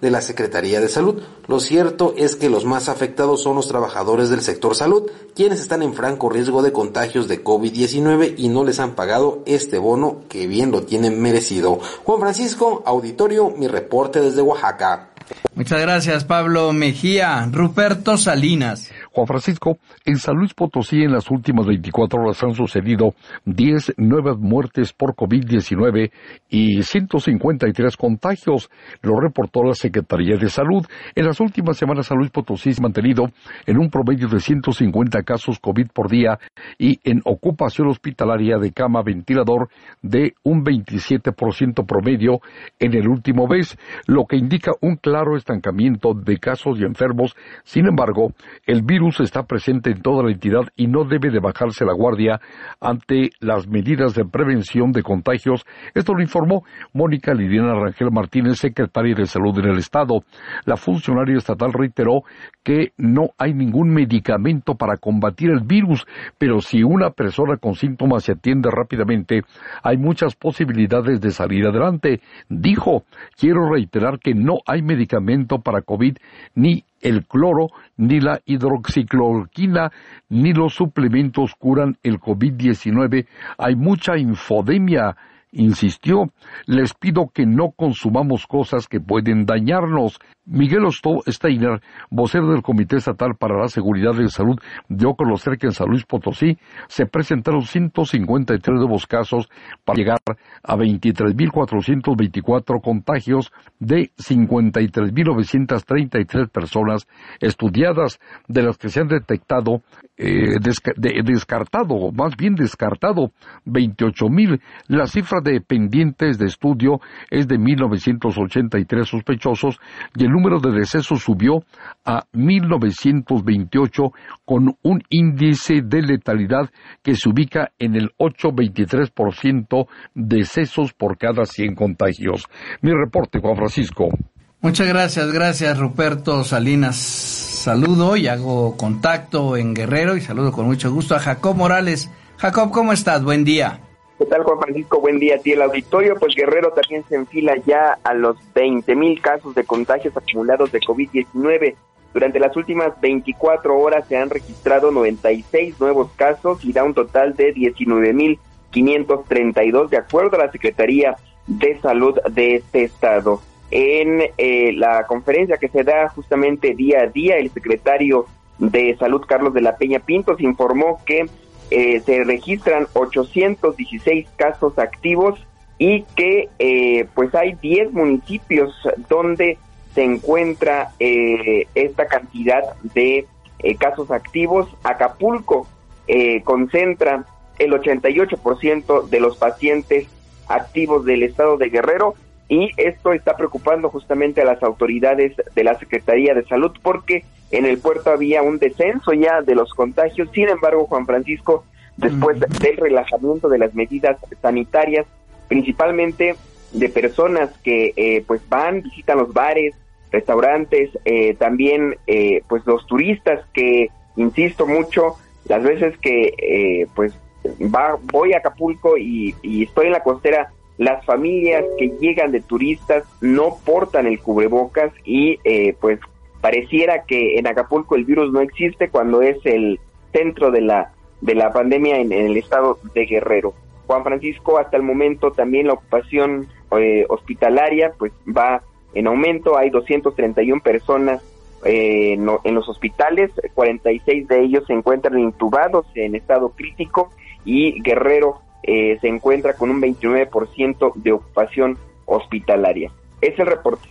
de la Secretaría de Salud. Lo cierto es que los más afectados son los trabajadores del sector salud, quienes están en franco riesgo de contagios de COVID-19 y no les han pagado este bono que bien lo tienen merecido. Juan Francisco, auditorio, mi reporte desde Oaxaca. Muchas gracias, Pablo Mejía. Ruperto Salinas. Juan Francisco, en San Luis Potosí en las últimas 24 horas han sucedido 10 nuevas muertes por COVID-19 y 153 contagios, lo reportó la Secretaría de Salud. En las últimas semanas San Luis Potosí se ha mantenido en un promedio de 150 casos COVID por día y en ocupación hospitalaria de cama ventilador de un 27% promedio en el último mes, lo que indica un claro estancamiento de casos y enfermos. Sin embargo, el virus virus está presente en toda la entidad y no debe de bajarse la guardia ante las medidas de prevención de contagios. Esto lo informó Mónica Liliana Rangel Martínez, secretaria de Salud en el Estado. La funcionaria estatal reiteró que no hay ningún medicamento para combatir el virus, pero si una persona con síntomas se atiende rápidamente, hay muchas posibilidades de salir adelante. Dijo, quiero reiterar que no hay medicamento para COVID ni el cloro, ni la hidroxicloroquina, ni los suplementos curan el COVID-19. Hay mucha infodemia insistió, les pido que no consumamos cosas que pueden dañarnos. Miguel Osto Steiner, vocero del Comité Estatal para la Seguridad de Salud, dio a conocer que en San Luis Potosí se presentaron 153 nuevos casos para llegar a 23.424 contagios de 53.933 personas estudiadas, de las que se han detectado, eh, descartado, más bien descartado, 28.000. La cifra de pendientes de estudio es de 1.983 sospechosos y el número de decesos subió a 1.928 con un índice de letalidad que se ubica en el 8.23% decesos por cada 100 contagios. Mi reporte, Juan Francisco. Muchas gracias, gracias Ruperto Salinas. Saludo y hago contacto en Guerrero y saludo con mucho gusto a Jacob Morales. Jacob, ¿cómo estás? Buen día. ¿Qué tal, Juan Francisco? Buen día a ti, el auditorio. Pues Guerrero también se enfila ya a los 20 mil casos de contagios acumulados de COVID-19. Durante las últimas 24 horas se han registrado 96 nuevos casos y da un total de 19 mil 532, de acuerdo a la Secretaría de Salud de este estado. En eh, la conferencia que se da justamente día a día, el secretario de Salud, Carlos de la Peña Pintos, informó que eh, se registran 816 casos activos y que eh, pues hay 10 municipios donde se encuentra eh, esta cantidad de casos activos. Acapulco concentra el 88% de los pacientes activos del estado de Guerrero y esto está preocupando justamente a las autoridades de la Secretaría de Salud porque en el puerto había un descenso ya de los contagios. Sin embargo, Juan Francisco, después del relajamiento de las medidas sanitarias, principalmente de personas que eh, pues van, visitan los bares, restaurantes, eh, también eh, pues los turistas que, insisto mucho, las veces que pues va, voy a Acapulco y, y estoy en la costera, las familias que llegan de turistas no portan el cubrebocas y pues pareciera que en Acapulco el virus no existe cuando es el centro de la de la pandemia en, el estado de Guerrero. Juan Francisco, hasta el momento también la ocupación eh, hospitalaria pues va en aumento, hay 231 personas eh, en los hospitales, 46 de ellos se encuentran intubados en estado crítico y Guerrero eh, se encuentra con un 29% de ocupación hospitalaria. Es el reporte.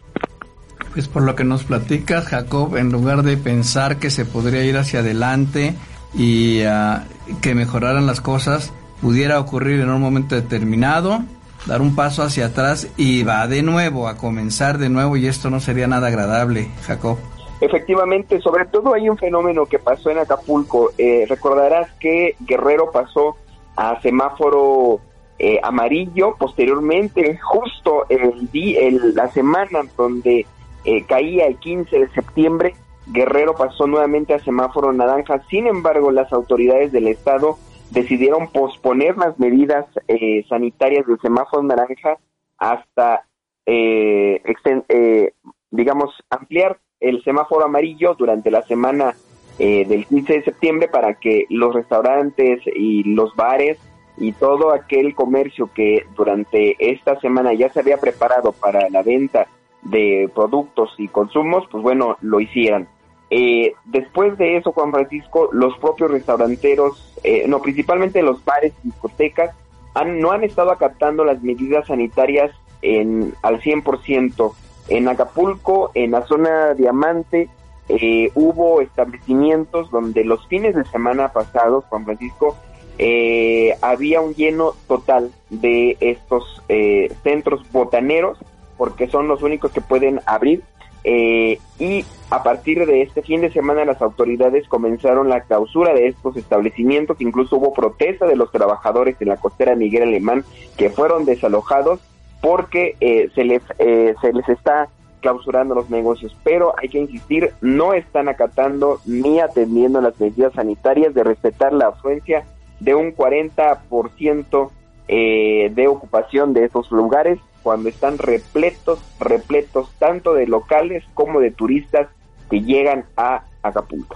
Pues por lo que nos platicas, Jacob, en lugar de pensar que se podría ir hacia adelante y ah, que mejoraran las cosas, pudiera ocurrir en un momento determinado, dar un paso hacia atrás y va de nuevo, a comenzar de nuevo y esto no sería nada agradable, Jacob. Efectivamente, sobre todo hay un fenómeno que pasó en Acapulco. Eh, recordarás que Guerrero pasó a semáforo eh, amarillo, posteriormente, justo el día, el, la semana donde eh, caía el 15 de septiembre, Guerrero pasó nuevamente a semáforo naranja. Sin embargo, las autoridades del estado decidieron posponer las medidas eh, sanitarias del semáforo naranja hasta, eh, eh, digamos, ampliar el semáforo amarillo durante la semana del 15 de septiembre para que los restaurantes y los bares y todo aquel comercio que durante esta semana ya se había preparado para la venta de productos y consumos, pues bueno, lo hicieran. Eh, después de eso, Juan Francisco, los propios restauranteros, eh, no, principalmente los bares y discotecas, han, no han estado acatando las medidas sanitarias en, al 100%. En Acapulco, en la zona Diamante, eh, hubo establecimientos donde los fines de semana pasados, Juan Francisco, eh, había un lleno total de estos centros botaneros, porque son los únicos que pueden abrir. Eh, y a partir de este fin de semana las autoridades comenzaron la clausura de estos establecimientos, incluso hubo protesta de los trabajadores en la costera Miguel Alemán que fueron desalojados porque eh, se, les, eh, se les está clausurando los negocios, pero hay que insistir, no están acatando ni atendiendo las medidas sanitarias de respetar la afluencia de un 40% eh, de ocupación de esos lugares cuando están repletos, repletos tanto de locales como de turistas que llegan a Acapulco.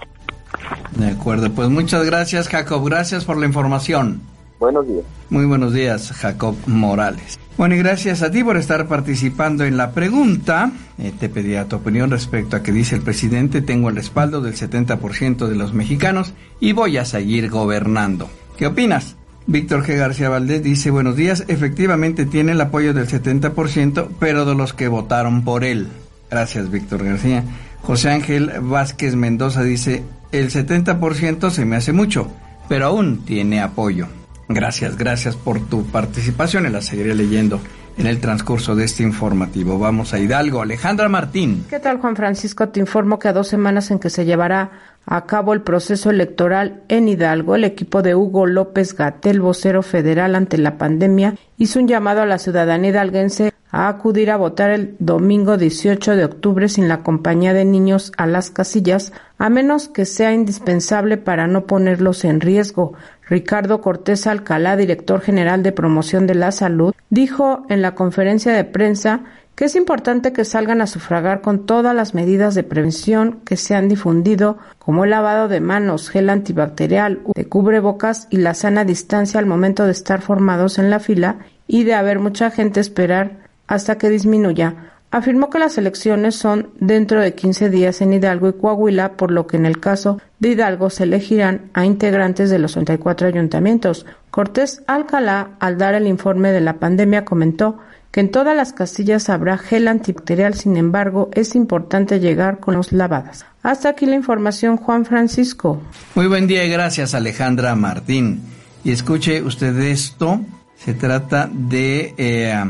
De acuerdo, pues muchas gracias Jacob, gracias por la información. Buenos días. Muy buenos días, Jacob Morales. Bueno, y gracias a ti por estar participando en la pregunta. Eh, te pedía tu opinión respecto a que dice el presidente, tengo el respaldo del 70% de los mexicanos y voy a seguir gobernando. ¿Qué opinas? Víctor G. García Valdés dice, buenos días, efectivamente tiene el apoyo del 70%, pero de los que votaron por él. Gracias, Víctor García. José Ángel Vázquez Mendoza dice, el 70% se me hace mucho, pero aún tiene apoyo. Gracias, gracias por tu participación y la seguiré leyendo en el transcurso de este informativo. Vamos a Hidalgo. Alejandra Martín. ¿Qué tal, Juan Francisco? Te informo que a dos semanas en que se llevará a cabo el proceso electoral en Hidalgo, el equipo de Hugo López Gatel, vocero federal ante la pandemia, hizo un llamado a la ciudadanía hidalguense a acudir a votar el domingo 18 de octubre sin la compañía de niños a las casillas, a menos que sea indispensable para no ponerlos en riesgo. Ricardo Cortés Alcalá, director general de promoción de la salud, dijo en la conferencia de prensa que es importante que salgan a sufragar con todas las medidas de prevención que se han difundido, como el lavado de manos, gel antibacterial, de cubrebocas y la sana distancia al momento de estar formados en la fila y de haber mucha gente esperar hasta que disminuya. Afirmó que las elecciones son dentro de 15 días en Hidalgo y Coahuila, por lo que en el caso de Hidalgo se elegirán a integrantes de los 34 ayuntamientos. Cortés Alcalá, al dar el informe de la pandemia, comentó que en todas las casillas habrá gel antibacterial, sin embargo, es importante llegar con los lavadas. Hasta aquí la información, Juan Francisco. Muy buen día y gracias, Alejandra Martín. Y escuche usted esto, se trata de... Eh,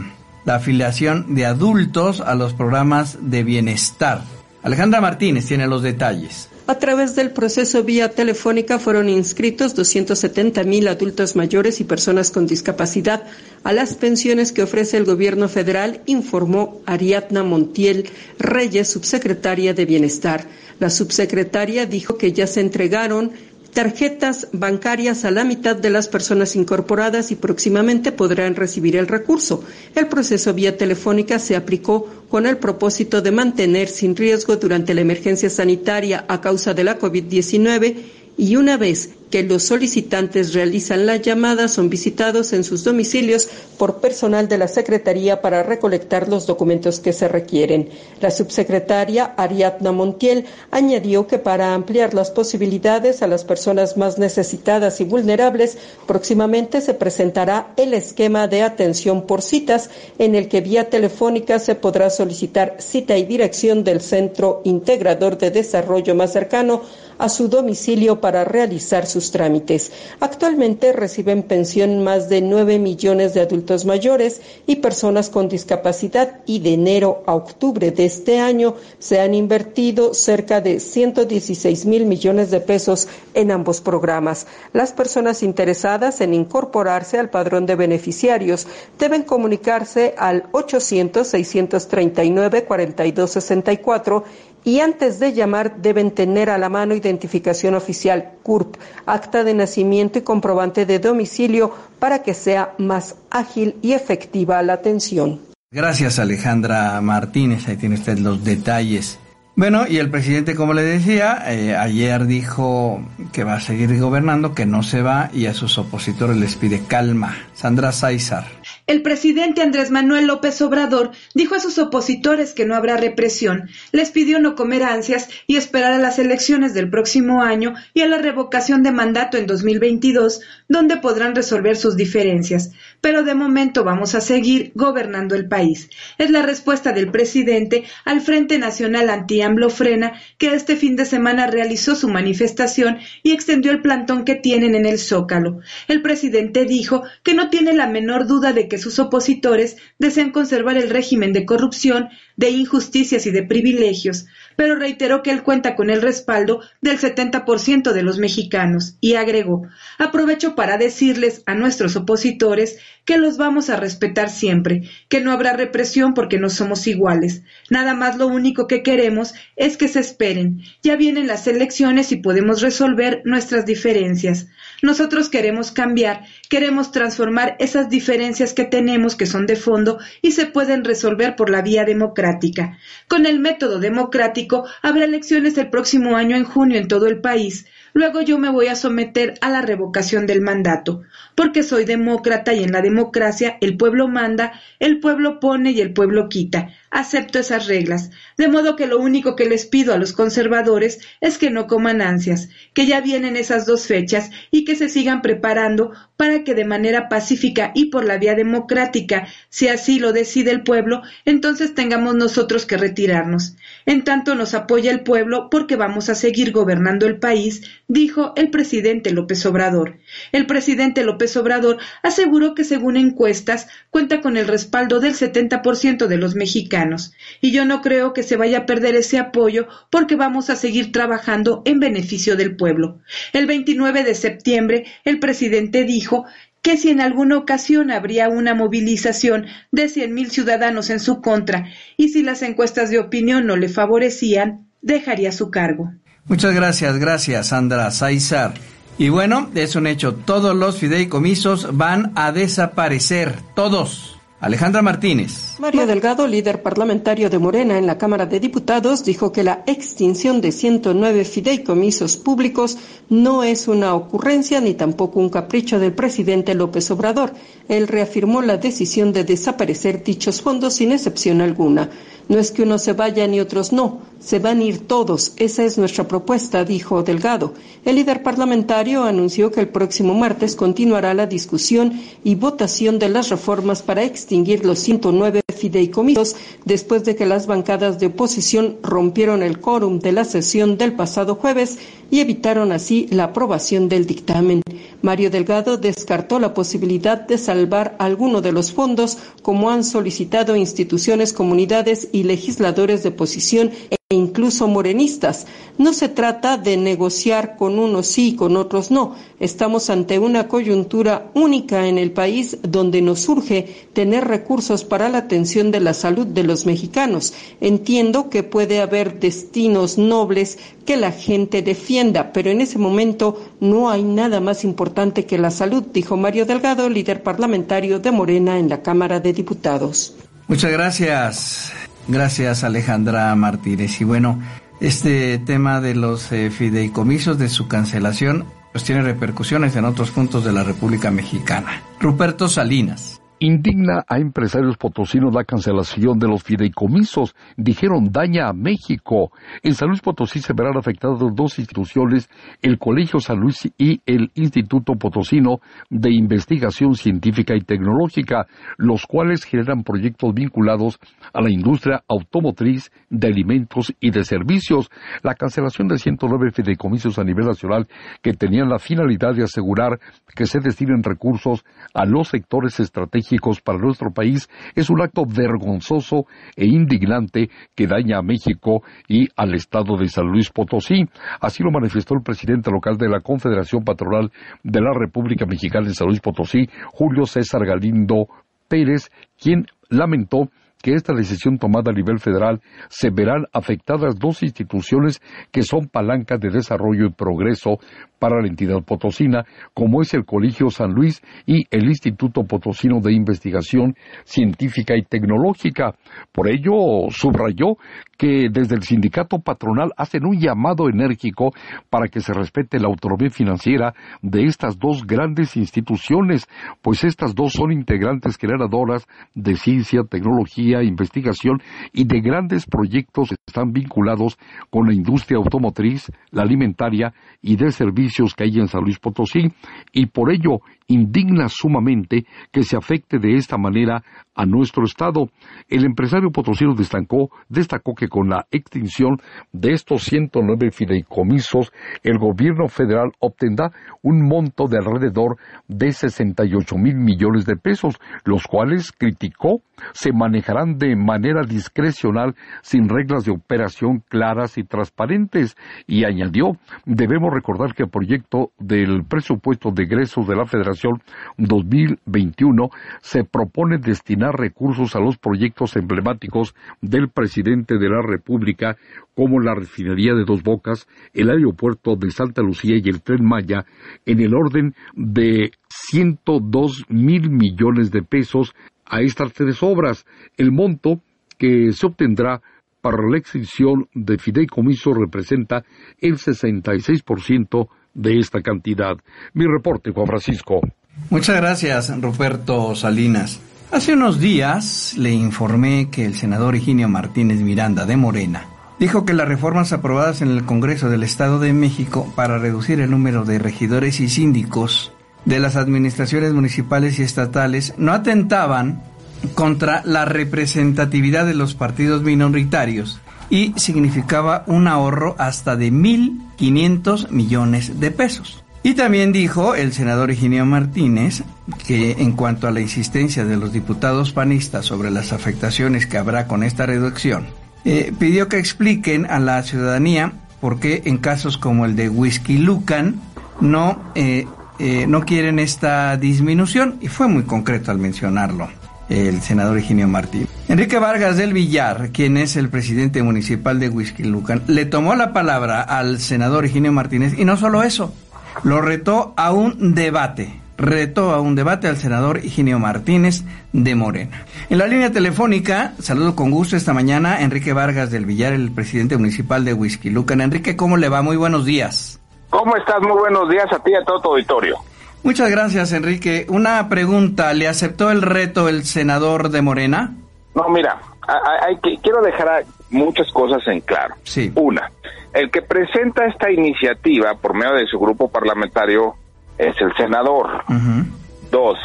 la afiliación de adultos a los programas de bienestar. Alejandra Martínez tiene los detalles. A través del proceso vía telefónica fueron inscritos 270 mil adultos mayores y personas con discapacidad a las pensiones que ofrece el gobierno federal, informó Ariadna Montiel Reyes, subsecretaria de Bienestar. La subsecretaria dijo que ya se entregaron tarjetas bancarias a la mitad de las personas incorporadas y próximamente podrán recibir el recurso. El proceso vía telefónica se aplicó con el propósito de mantener sin riesgo durante la emergencia sanitaria a causa de la COVID-19 y una vez que los solicitantes realizan la llamada son visitados en sus domicilios por personal de la Secretaría para recolectar los documentos que se requieren. La subsecretaria Ariadna Montiel añadió que para ampliar las posibilidades a las personas más necesitadas y vulnerables, próximamente se presentará el esquema de atención por citas en el que vía telefónica se podrá solicitar cita y dirección del Centro Integrador de Desarrollo más cercano a su domicilio para realizar sus trámites. Actualmente reciben pensión más de 9 millones de adultos mayores y personas con discapacidad y de enero a octubre de este año se han invertido cerca de 116 mil millones de pesos en ambos programas. Las personas interesadas en incorporarse al padrón de beneficiarios deben comunicarse al 800 639 4264 y antes de llamar deben tener a la mano identificación oficial CURP, acta de nacimiento y comprobante de domicilio para que sea más ágil y efectiva la atención. Gracias Alejandra Martínez, ahí tiene usted los detalles. Bueno, y el presidente, como le decía, eh, ayer dijo que va a seguir gobernando, que no se va y a sus opositores les pide calma. Sandra Sáizar. El presidente Andrés Manuel López Obrador dijo a sus opositores que no habrá represión, les pidió no comer ansias y esperar a las elecciones del próximo año y a la revocación de mandato en 2022, donde podrán resolver sus diferencias. Pero de momento vamos a seguir gobernando el país. Es la respuesta del presidente al Frente Nacional anti Frena, que este fin de semana realizó su manifestación y extendió el plantón que tienen en el Zócalo. El presidente dijo que no tiene la menor duda de que sus opositores desean conservar el régimen de corrupción, de injusticias y de privilegios, pero reiteró que él cuenta con el respaldo del 70% de los mexicanos y agregó, aprovecho para decirles a nuestros opositores que los vamos a respetar siempre, que no habrá represión porque no somos iguales. Nada más lo único que queremos es que se esperen. Ya vienen las elecciones y podemos resolver nuestras diferencias. Nosotros queremos cambiar, queremos transformar esas diferencias que tenemos que son de fondo y se pueden resolver por la vía democrática. Con el método democrático habrá elecciones el próximo año en junio en todo el país. Luego yo me voy a someter a la revocación del mandato, porque soy demócrata y en la democracia el pueblo manda, el pueblo pone y el pueblo quita. Acepto esas reglas, de modo que lo único que les pido a los conservadores es que no coman ansias, que ya vienen esas dos fechas y que se sigan preparando para que de manera pacífica y por la vía democrática, si así lo decide el pueblo, entonces tengamos nosotros que retirarnos. En tanto nos apoya el pueblo porque vamos a seguir gobernando el país, dijo el presidente López Obrador. El presidente López Obrador aseguró que según encuestas cuenta con el respaldo del 70% de los mexicanos y yo no creo que se vaya a perder ese apoyo porque vamos a seguir trabajando en beneficio del pueblo. El 29 de septiembre, el presidente dijo que si en alguna ocasión habría una movilización de cien mil ciudadanos en su contra y si las encuestas de opinión no le favorecían, dejaría su cargo. Muchas gracias, gracias, Sandra Saizar. Y bueno, es un hecho, todos los fideicomisos van a desaparecer, todos. Alejandra Martínez. Mario Delgado, líder parlamentario de Morena en la Cámara de Diputados, dijo que la extinción de 109 fideicomisos públicos no es una ocurrencia ni tampoco un capricho del presidente López Obrador. Él reafirmó la decisión de desaparecer dichos fondos sin excepción alguna. No es que unos se vayan y otros no, se van a ir todos. Esa es nuestra propuesta, dijo Delgado. El líder parlamentario anunció que el próximo martes continuará la discusión y votación de las reformas para extinguir los 109 fideicomisos después de que las bancadas de oposición rompieron el quórum de la sesión del pasado jueves y evitaron así la aprobación del dictamen. Mario Delgado descartó la posibilidad de salvar alguno de los fondos como han solicitado instituciones, comunidades y legisladores de oposición e incluso morenistas. No se trata de negociar con unos sí y con otros no. Estamos ante una coyuntura única en el país donde nos urge tener recursos para la atención de la salud de los mexicanos. Entiendo que puede haber destinos nobles que la gente defienda, pero en ese momento no hay nada más importante que la salud, dijo Mario Delgado, líder parlamentario de Morena en la Cámara de Diputados. Muchas gracias. Gracias Alejandra Martínez. Y bueno, este tema de los eh, fideicomisos, de su cancelación, pues tiene repercusiones en otros puntos de la República Mexicana. Ruperto Salinas. Indigna a empresarios potosinos la cancelación de los fideicomisos. Dijeron daña a México. En San Luis Potosí se verán afectadas dos instituciones, el Colegio San Luis y el Instituto Potosino de Investigación Científica y Tecnológica, los cuales generan proyectos vinculados a la industria automotriz, de alimentos y de servicios. La cancelación de 109 fideicomisos a nivel nacional que tenían la finalidad de asegurar que se destinen recursos a los sectores estratégicos para nuestro país es un acto vergonzoso e indignante que daña a México y al Estado de San Luis Potosí. Así lo manifestó el presidente local de la Confederación Patronal de la República Mexicana de San Luis Potosí, Julio César Galindo Pérez, quien lamentó que esta decisión tomada a nivel federal se verán afectadas dos instituciones que son palancas de desarrollo y progreso para la entidad potosina, como es el Colegio San Luis y el Instituto Potosino de Investigación Científica y Tecnológica. Por ello, subrayó que desde el sindicato patronal hacen un llamado enérgico para que se respete la autonomía financiera de estas dos grandes instituciones, pues estas dos son integrantes generadoras de ciencia, tecnología, investigación y de grandes proyectos que están vinculados con la industria automotriz, la alimentaria y de servicios que hay en San Luis Potosí y por ello indigna sumamente que se afecte de esta manera a nuestro Estado. El empresario potosino destacó, destacó que con la extinción de estos 109 fideicomisos, el gobierno federal obtendrá un monto de alrededor de 68 mil millones de pesos, los cuales, criticó, se manejarán de manera discrecional sin reglas de operación claras y transparentes. Y añadió, debemos recordar que el proyecto del presupuesto de egresos de la Federación 2021 se propone destinar recursos a los proyectos emblemáticos del presidente de la República, como la refinería de Dos Bocas, el aeropuerto de Santa Lucía y el tren Maya, en el orden de 102 mil millones de pesos a estas tres obras. El monto que se obtendrá para la extinción de fideicomiso representa el 66% de esta cantidad. Mi reporte, Juan Francisco. Muchas gracias, Ruperto Salinas. Hace unos días le informé que el senador Higinio Martínez Miranda de Morena dijo que las reformas aprobadas en el Congreso del Estado de México para reducir el número de regidores y síndicos de las administraciones municipales y estatales no atentaban contra la representatividad de los partidos minoritarios y significaba un ahorro hasta de 1.500 millones de pesos. Y también dijo el senador Eugenio Martínez que en cuanto a la insistencia de los diputados panistas sobre las afectaciones que habrá con esta reducción, eh, pidió que expliquen a la ciudadanía por qué en casos como el de Whisky Lucan no, eh, eh, no quieren esta disminución y fue muy concreto al mencionarlo el senador Eugenio Martínez. Enrique Vargas del Villar, quien es el presidente municipal de Whisky Lucan, le tomó la palabra al senador Eugenio Martínez y no solo eso, lo retó a un debate. Retó a un debate al senador Higinio Martínez de Morena. En la línea telefónica, saludo con gusto esta mañana Enrique Vargas del Villar, el presidente municipal de Whisky Lucan. Enrique, ¿cómo le va? Muy buenos días. ¿Cómo estás? Muy buenos días a ti y a todo tu auditorio. Muchas gracias, Enrique. Una pregunta, ¿le aceptó el reto el senador de Morena? No, mira, hay, quiero dejar muchas cosas en claro. Sí. Una, el que presenta esta iniciativa por medio de su grupo parlamentario es el senador. Dos,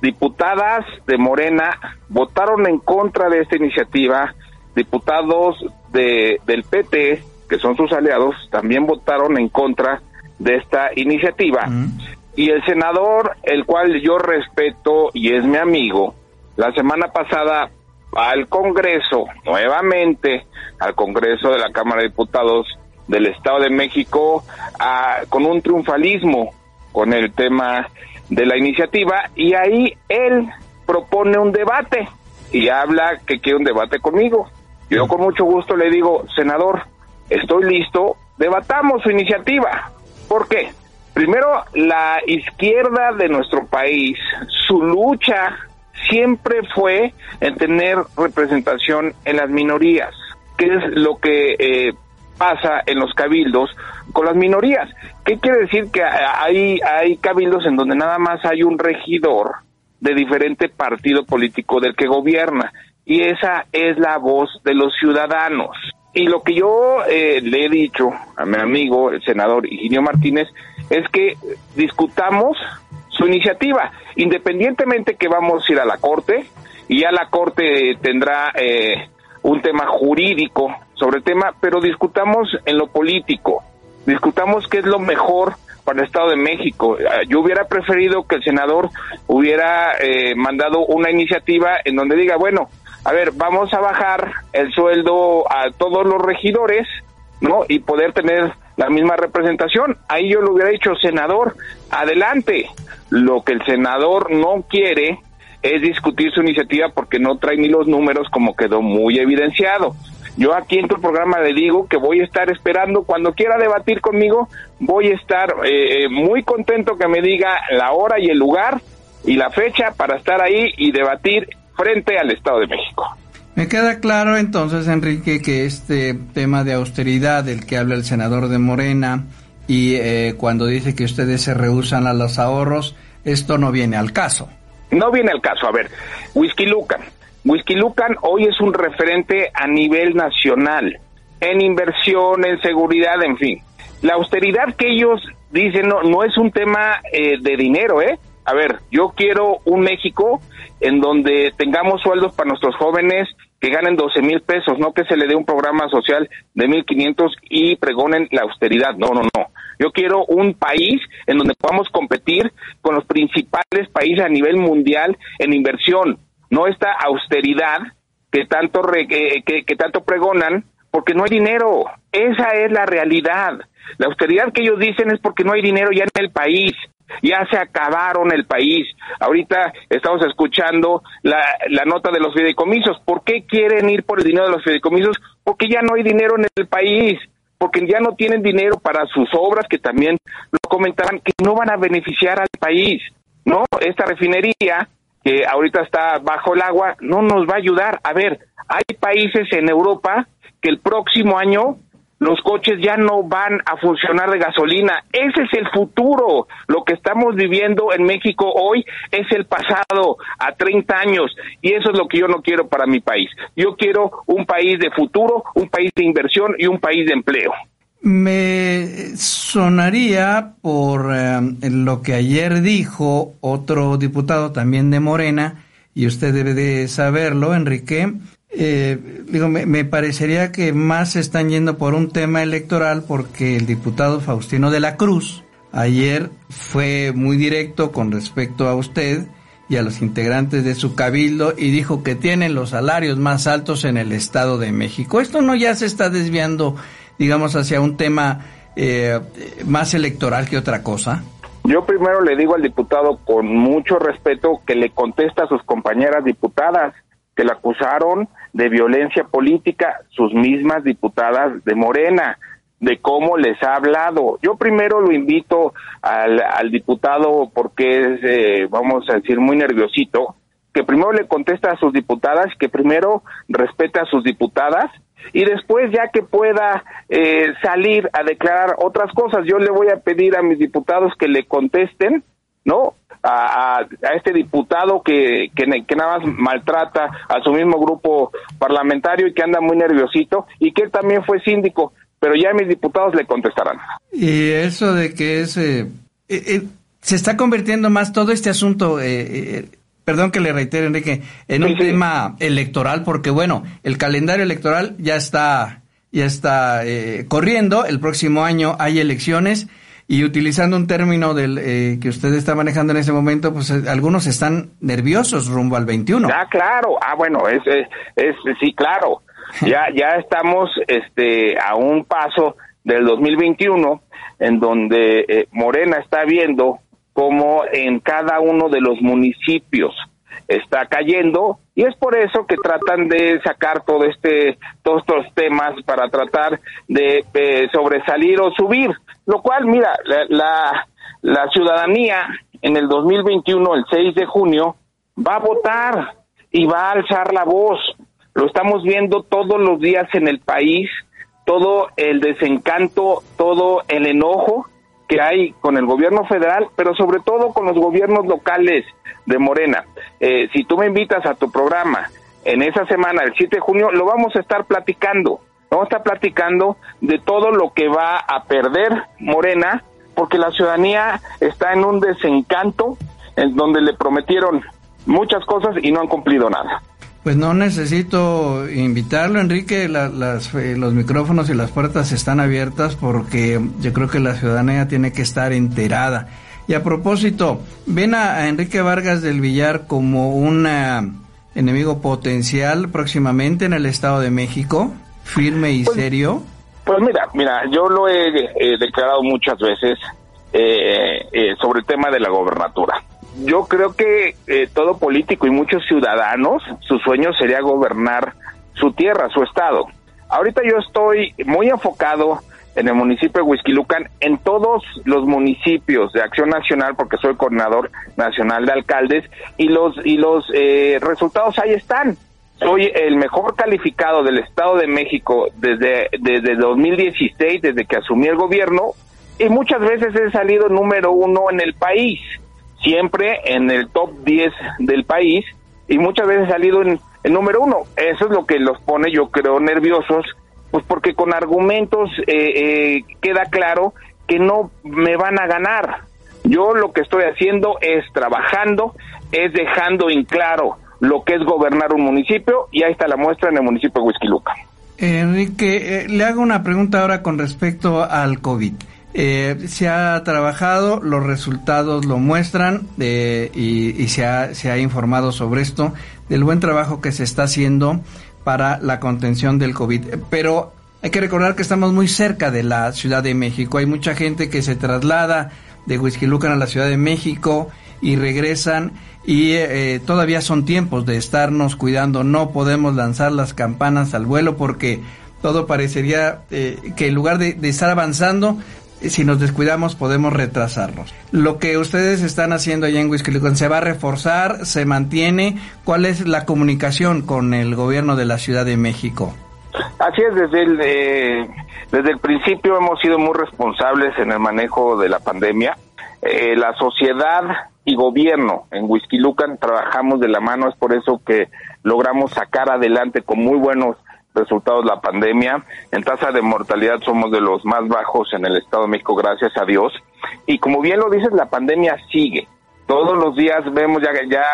diputadas de Morena votaron en contra de esta iniciativa, diputados de, del PT, que son sus aliados, también votaron en contra de esta iniciativa. Y el senador, el cual yo respeto y es mi amigo, la semana pasada al Congreso, nuevamente al Congreso de la Cámara de Diputados del Estado de México, con un triunfalismo con el tema de la iniciativa y ahí él propone un debate y habla que quiere un debate conmigo. Yo con mucho gusto le digo, senador, estoy listo, debatamos su iniciativa. ¿Por qué? Primero, la izquierda de nuestro país, su lucha siempre fue en tener representación en las minorías, que es lo que eh, pasa en los cabildos con las minorías. ¿Qué quiere decir? Que hay, hay cabildos en donde nada más hay un regidor de diferente partido político del que gobierna y esa es la voz de los ciudadanos. Y lo que yo eh, le he dicho a mi amigo, el senador Higinio Martínez, es que discutamos su iniciativa, independientemente que vamos a ir a la Corte, y ya la Corte tendrá eh, un tema jurídico sobre el tema, pero discutamos en lo político, discutamos qué es lo mejor para el Estado de México. Ah, yo hubiera preferido que el senador hubiera eh, mandado una iniciativa en donde diga, bueno, a ver, vamos a bajar el sueldo a todos los regidores, ¿no? Y poder tener la misma representación. Ahí yo lo hubiera dicho, senador, adelante. Lo que el senador no quiere es discutir su iniciativa porque no trae ni los números como quedó muy evidenciado. Yo aquí en tu programa le digo que voy a estar esperando, cuando quiera debatir conmigo, voy a estar eh, muy contento que me diga la hora y el lugar y la fecha para estar ahí y debatir frente al Estado de México. Me queda claro entonces, Enrique, que este tema de austeridad del que habla el senador de Morena y eh, cuando dice que ustedes se rehusan a los ahorros, esto no viene al caso. No viene al caso. A ver, Whisky Lucan. Whisky Lucan hoy es un referente a nivel nacional en inversión, en seguridad, en fin. La austeridad que ellos dicen no, no es un tema eh, de dinero, ¿eh? A ver, yo quiero un México en donde tengamos sueldos para nuestros jóvenes que ganen 12 mil pesos, no que se le dé un programa social de 1.500 y pregonen la austeridad. No, no, no. Yo quiero un país en donde podamos competir con los principales países a nivel mundial en inversión, no esta austeridad que tanto, que, que tanto pregonan, porque no hay dinero. Esa es la realidad. La austeridad que ellos dicen es porque no hay dinero ya en el país ya se acabaron el país. Ahorita estamos escuchando la, la nota de los fideicomisos. ¿Por qué quieren ir por el dinero de los fideicomisos? Porque ya no hay dinero en el país, porque ya no tienen dinero para sus obras, que también lo comentaban, que no van a beneficiar al país. ¿No? Esta refinería que ahorita está bajo el agua no nos va a ayudar. A ver, hay países en Europa que el próximo año los coches ya no van a funcionar de gasolina. Ese es el futuro. Lo que estamos viviendo en México hoy es el pasado a 30 años y eso es lo que yo no quiero para mi país. Yo quiero un país de futuro, un país de inversión y un país de empleo. Me sonaría por eh, lo que ayer dijo otro diputado también de Morena, y usted debe de saberlo, Enrique, eh, digo, me, parecería que más se están yendo por un tema electoral porque el diputado Faustino de la Cruz ayer fue muy directo con respecto a usted y a los integrantes de su cabildo y dijo que tienen los salarios más altos en el Estado de México. Esto no ya se está desviando, digamos, hacia un tema eh, más electoral que otra cosa. Yo primero le digo al diputado con mucho respeto que le contesta a sus compañeras diputadas que la acusaron de violencia política, sus mismas diputadas de Morena, de cómo les ha hablado. Yo primero lo invito al, diputado porque es, eh, vamos a decir, muy nerviosito, que primero le contesta a sus diputadas, que primero respete a sus diputadas y después ya que pueda eh, salir a declarar otras cosas, yo le voy a pedir a mis diputados que le contesten, ¿no? A, a, este diputado que, que, nada más maltrata a su mismo grupo parlamentario y que anda muy nerviosito y que él también fue síndico, pero ya mis diputados le contestarán. Y eso de que es, eh, eh, eh, se está convirtiendo más todo este asunto, perdón que le reitere Enrique, en un tema electoral, porque bueno, el calendario electoral ya está, ya está corriendo, el próximo año hay elecciones Y utilizando un término del eh, que usted está manejando en ese momento, pues eh, algunos están nerviosos rumbo al 21. Ah, claro. Ah, bueno, es, es, sí, claro. ya, ya estamos este, a un paso del 2021 en donde eh, Morena está viendo cómo en cada uno de los municipios está cayendo y es por eso que tratan de sacar todo este todos estos temas para tratar de sobresalir o subir lo cual mira la, la, ciudadanía en el 2021 el 6 de junio va a votar y va a alzar la voz. Lo estamos viendo todos los días en el país todo el desencanto todo el enojo que hay con el gobierno federal, pero sobre todo con los gobiernos locales de Morena. Eh, si tú me invitas a tu programa en esa semana, el 7 de junio, lo vamos a estar platicando. Vamos a estar platicando de todo lo que va a perder Morena, porque la ciudadanía está en un desencanto en donde le prometieron muchas cosas y no han cumplido nada. Pues no necesito invitarlo, Enrique. las, eh, los micrófonos y las puertas están abiertas porque yo creo que la ciudadanía tiene que estar enterada. Y a propósito, ¿ven a, Enrique Vargas del Villar como un enemigo potencial próximamente en el Estado de México? ¿Firme y pues, serio? Pues mira, mira, yo lo he declarado muchas veces eh, eh, sobre el tema de la gobernatura yo creo que eh, todo político y muchos ciudadanos, su sueño sería gobernar su tierra, su estado. Ahorita yo estoy muy enfocado en el municipio de Huizquilucan, en todos los municipios de Acción Nacional, porque soy coordinador nacional de alcaldes, y los, y los eh, resultados ahí están. Soy el mejor calificado del Estado de México desde, desde 2016, desde que asumí el gobierno, y muchas veces he salido número uno en el país siempre en el top 10 del país y muchas veces ha salido en el número uno. Eso es lo que los pone, yo creo, nerviosos, pues porque con argumentos eh, eh, queda claro que no me van a ganar. Yo lo que estoy haciendo es trabajando, es dejando en claro lo que es gobernar un municipio y ahí está la muestra en el municipio de Huizquiluca. Enrique, eh, le hago una pregunta ahora con respecto al COVID. Eh, se ha trabajado, los resultados lo muestran eh, y, se, ha, se, ha, informado sobre esto, del buen trabajo que se está haciendo para la contención del COVID. Pero hay que recordar que estamos muy cerca de la Ciudad de México. Hay mucha gente que se traslada de Huizquilucan a la Ciudad de México y regresan y eh, todavía son tiempos de estarnos cuidando. No podemos lanzar las campanas al vuelo porque todo parecería que en lugar de, estar avanzando, si nos descuidamos podemos retrasarnos. Lo que ustedes están haciendo allá en Huizquilucan se va a reforzar, se mantiene. ¿Cuál es la comunicación con el gobierno de la Ciudad de México? Así es, desde el, eh, desde el principio hemos sido muy responsables en el manejo de la pandemia. Eh, la sociedad y gobierno en Huizquilucan trabajamos de la mano, es por eso que logramos sacar adelante con muy buenos resultados de la pandemia. En tasa de mortalidad somos de los más bajos en el Estado de México, gracias a Dios. Y como bien lo dices, la pandemia sigue. Todos los días vemos ya, ya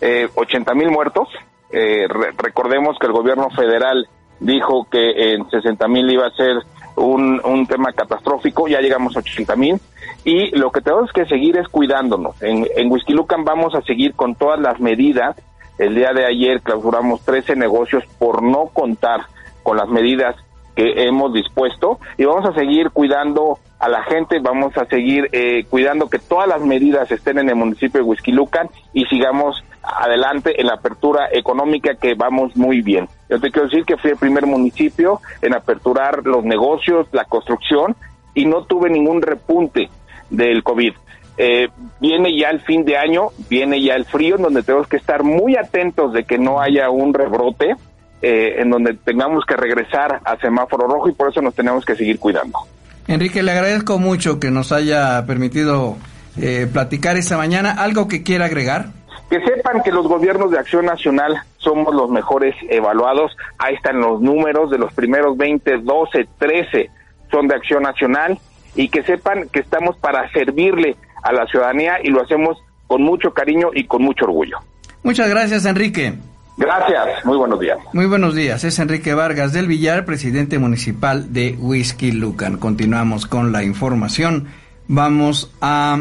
eh, 80 mil muertos. Eh, recordemos que el gobierno federal dijo que en 60 mil iba a ser un, un tema catastrófico, ya llegamos a 80 mil. Y lo que tenemos que seguir es cuidándonos. En, en Huizquilucan vamos a seguir con todas las medidas el día de ayer clausuramos 13 negocios por no contar con las medidas que hemos dispuesto y vamos a seguir cuidando a la gente, vamos a seguir eh, cuidando que todas las medidas estén en el municipio de Huizquilucan y sigamos adelante en la apertura económica que vamos muy bien. Yo te quiero decir que fui el primer municipio en aperturar los negocios, la construcción y no tuve ningún repunte del COVID. Eh, viene ya el fin de año, viene ya el frío, en donde tenemos que estar muy atentos de que no haya un rebrote, eh, en donde tengamos que regresar a semáforo rojo y por eso nos tenemos que seguir cuidando. Enrique, le agradezco mucho que nos haya permitido eh, platicar esta mañana. ¿Algo que quiera agregar? Que sepan que los gobiernos de acción nacional somos los mejores evaluados. Ahí están los números de los primeros 20, 12, 13 son de acción nacional y que sepan que estamos para servirle a la ciudadanía y lo hacemos con mucho cariño y con mucho orgullo. Muchas gracias, Enrique. Gracias, muy buenos días. Muy buenos días, es Enrique Vargas del Villar, presidente municipal de Whisky Lucan. Continuamos con la información vamos a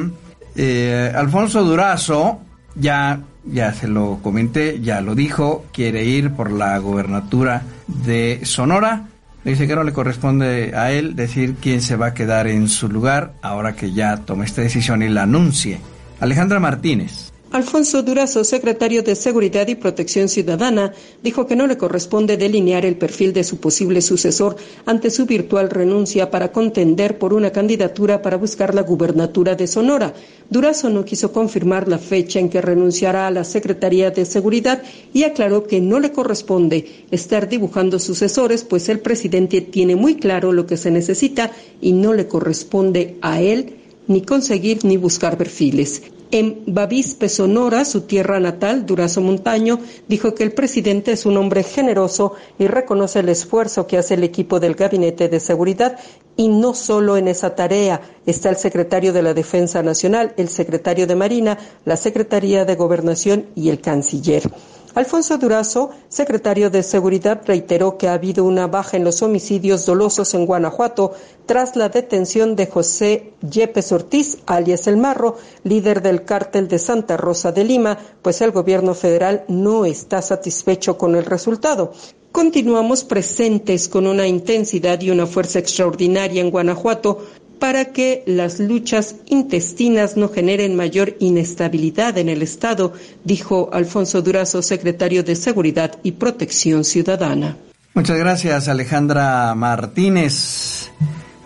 eh, Alfonso Durazo, ya, ya se lo comenté, ya lo dijo, quiere ir por la gobernatura de Sonora. Dice que no le corresponde a él decir quién se va a quedar en su lugar ahora que ya tome esta decisión y la anuncie. Alejandra Martínez. Alfonso Durazo, secretario de Seguridad y Protección Ciudadana, dijo que no le corresponde delinear el perfil de su posible sucesor ante su virtual renuncia para contender por una candidatura para buscar la gubernatura de Sonora. Durazo no quiso confirmar la fecha en que renunciará a la Secretaría de Seguridad y aclaró que no le corresponde estar dibujando sucesores, pues el presidente tiene muy claro lo que se necesita y no le corresponde a él ni conseguir ni buscar perfiles. En Bavispe, Sonora, su tierra natal, Durazo Montaño, dijo que el presidente es un hombre generoso y reconoce el esfuerzo que hace el equipo del Gabinete de Seguridad. Y no solo en esa tarea está el secretario de la Defensa Nacional, el secretario de Marina, la Secretaría de Gobernación y el canciller. Alfonso Durazo, secretario de Seguridad, reiteró que ha habido una baja en los homicidios dolosos en Guanajuato tras la detención de José Yepes Ortiz, alias El Marro, líder del cártel de Santa Rosa de Lima, pues el gobierno federal no está satisfecho con el resultado. Continuamos presentes con una intensidad y una fuerza extraordinaria en Guanajuato para que las luchas intestinas no generen mayor inestabilidad en el Estado, dijo Alfonso Durazo, secretario de Seguridad y Protección Ciudadana. Muchas gracias, Alejandra Martínez.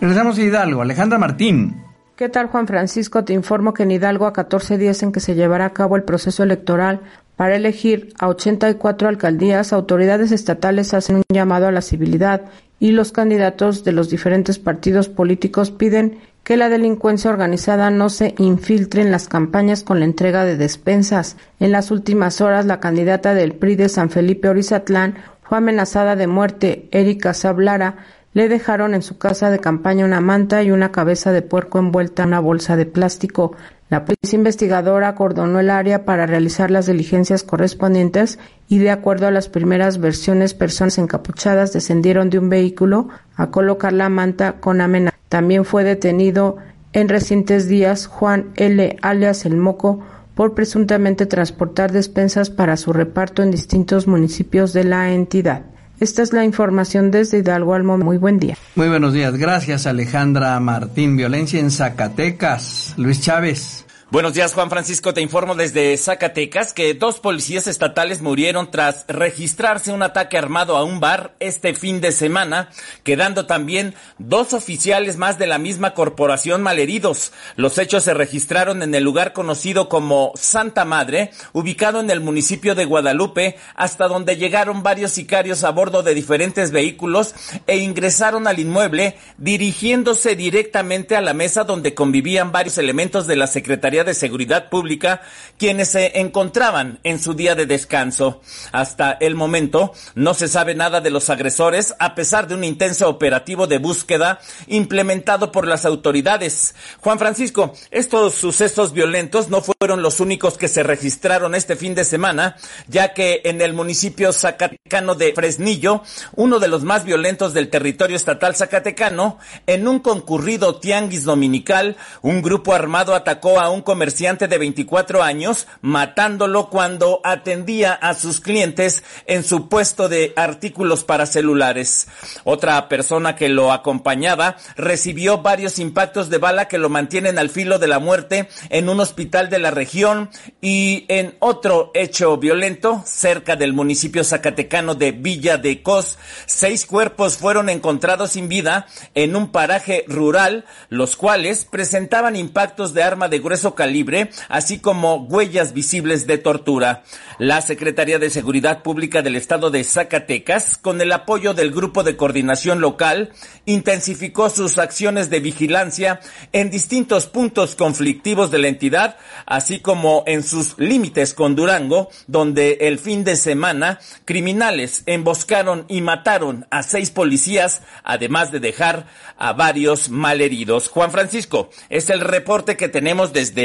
Regresamos a Hidalgo. Alejandra Martín. ¿Qué tal, Juan Francisco? Te informo que en Hidalgo, a 14 días en que se llevará a cabo el proceso electoral para elegir a 84 alcaldías, autoridades estatales hacen un llamado a la civilidad y los candidatos de los diferentes partidos políticos piden que la delincuencia organizada no se infiltre en las campañas con la entrega de despensas. En las últimas horas, la candidata del PRI de San Felipe Orizatlán fue amenazada de muerte. Erika Sablara le dejaron en su casa de campaña una manta y una cabeza de puerco envuelta en una bolsa de plástico. La policía investigadora acordonó el área para realizar las diligencias correspondientes y de acuerdo a las primeras versiones, personas encapuchadas descendieron de un vehículo a colocar la manta con amenaza. También fue detenido en recientes días Juan L. alias El Moco por presuntamente transportar despensas para su reparto en distintos municipios de la entidad. Esta es la información desde Hidalgo al Muy buen día. Muy buenos días. Gracias, Alejandra Martín. Violencia en Zacatecas. Luis Chávez. Buenos días, Juan Francisco. Te informo desde Zacatecas que dos policías estatales murieron tras registrarse un ataque armado a un bar este fin de semana, quedando también dos oficiales más de la misma corporación malheridos. Los hechos se registraron en el lugar conocido como Santa Madre, ubicado en el municipio de Guadalupe, hasta donde llegaron varios sicarios a bordo de diferentes vehículos e ingresaron al inmueble dirigiéndose directamente a la mesa donde convivían varios elementos de la Secretaría de Seguridad Pública, quienes se encontraban en su día de descanso. Hasta el momento no se sabe nada de los agresores, a pesar de un intenso operativo de búsqueda implementado por las autoridades. Juan Francisco, estos sucesos violentos no fueron los únicos que se registraron este fin de semana, ya que en el municipio zacatecano de Fresnillo, uno de los más violentos del territorio estatal zacatecano, en un concurrido tianguis dominical, un grupo armado atacó a un comerciante de 24 años, matándolo cuando atendía a sus clientes en su puesto de artículos para celulares. Otra persona que lo acompañaba recibió varios impactos de bala que lo mantienen al filo de la muerte en un hospital de la región y en otro hecho violento cerca del municipio zacatecano de Villa de Cos, seis cuerpos fueron encontrados sin vida en un paraje rural, los cuales presentaban impactos de arma de grueso calibre, así como huellas visibles de tortura. La Secretaría de Seguridad Pública del Estado de Zacatecas, con el apoyo del Grupo de Coordinación Local, intensificó sus acciones de vigilancia en distintos puntos conflictivos de la entidad, así como en sus límites con Durango, donde el fin de semana criminales emboscaron y mataron a seis policías, además de dejar a varios malheridos. Juan Francisco, es el reporte que tenemos desde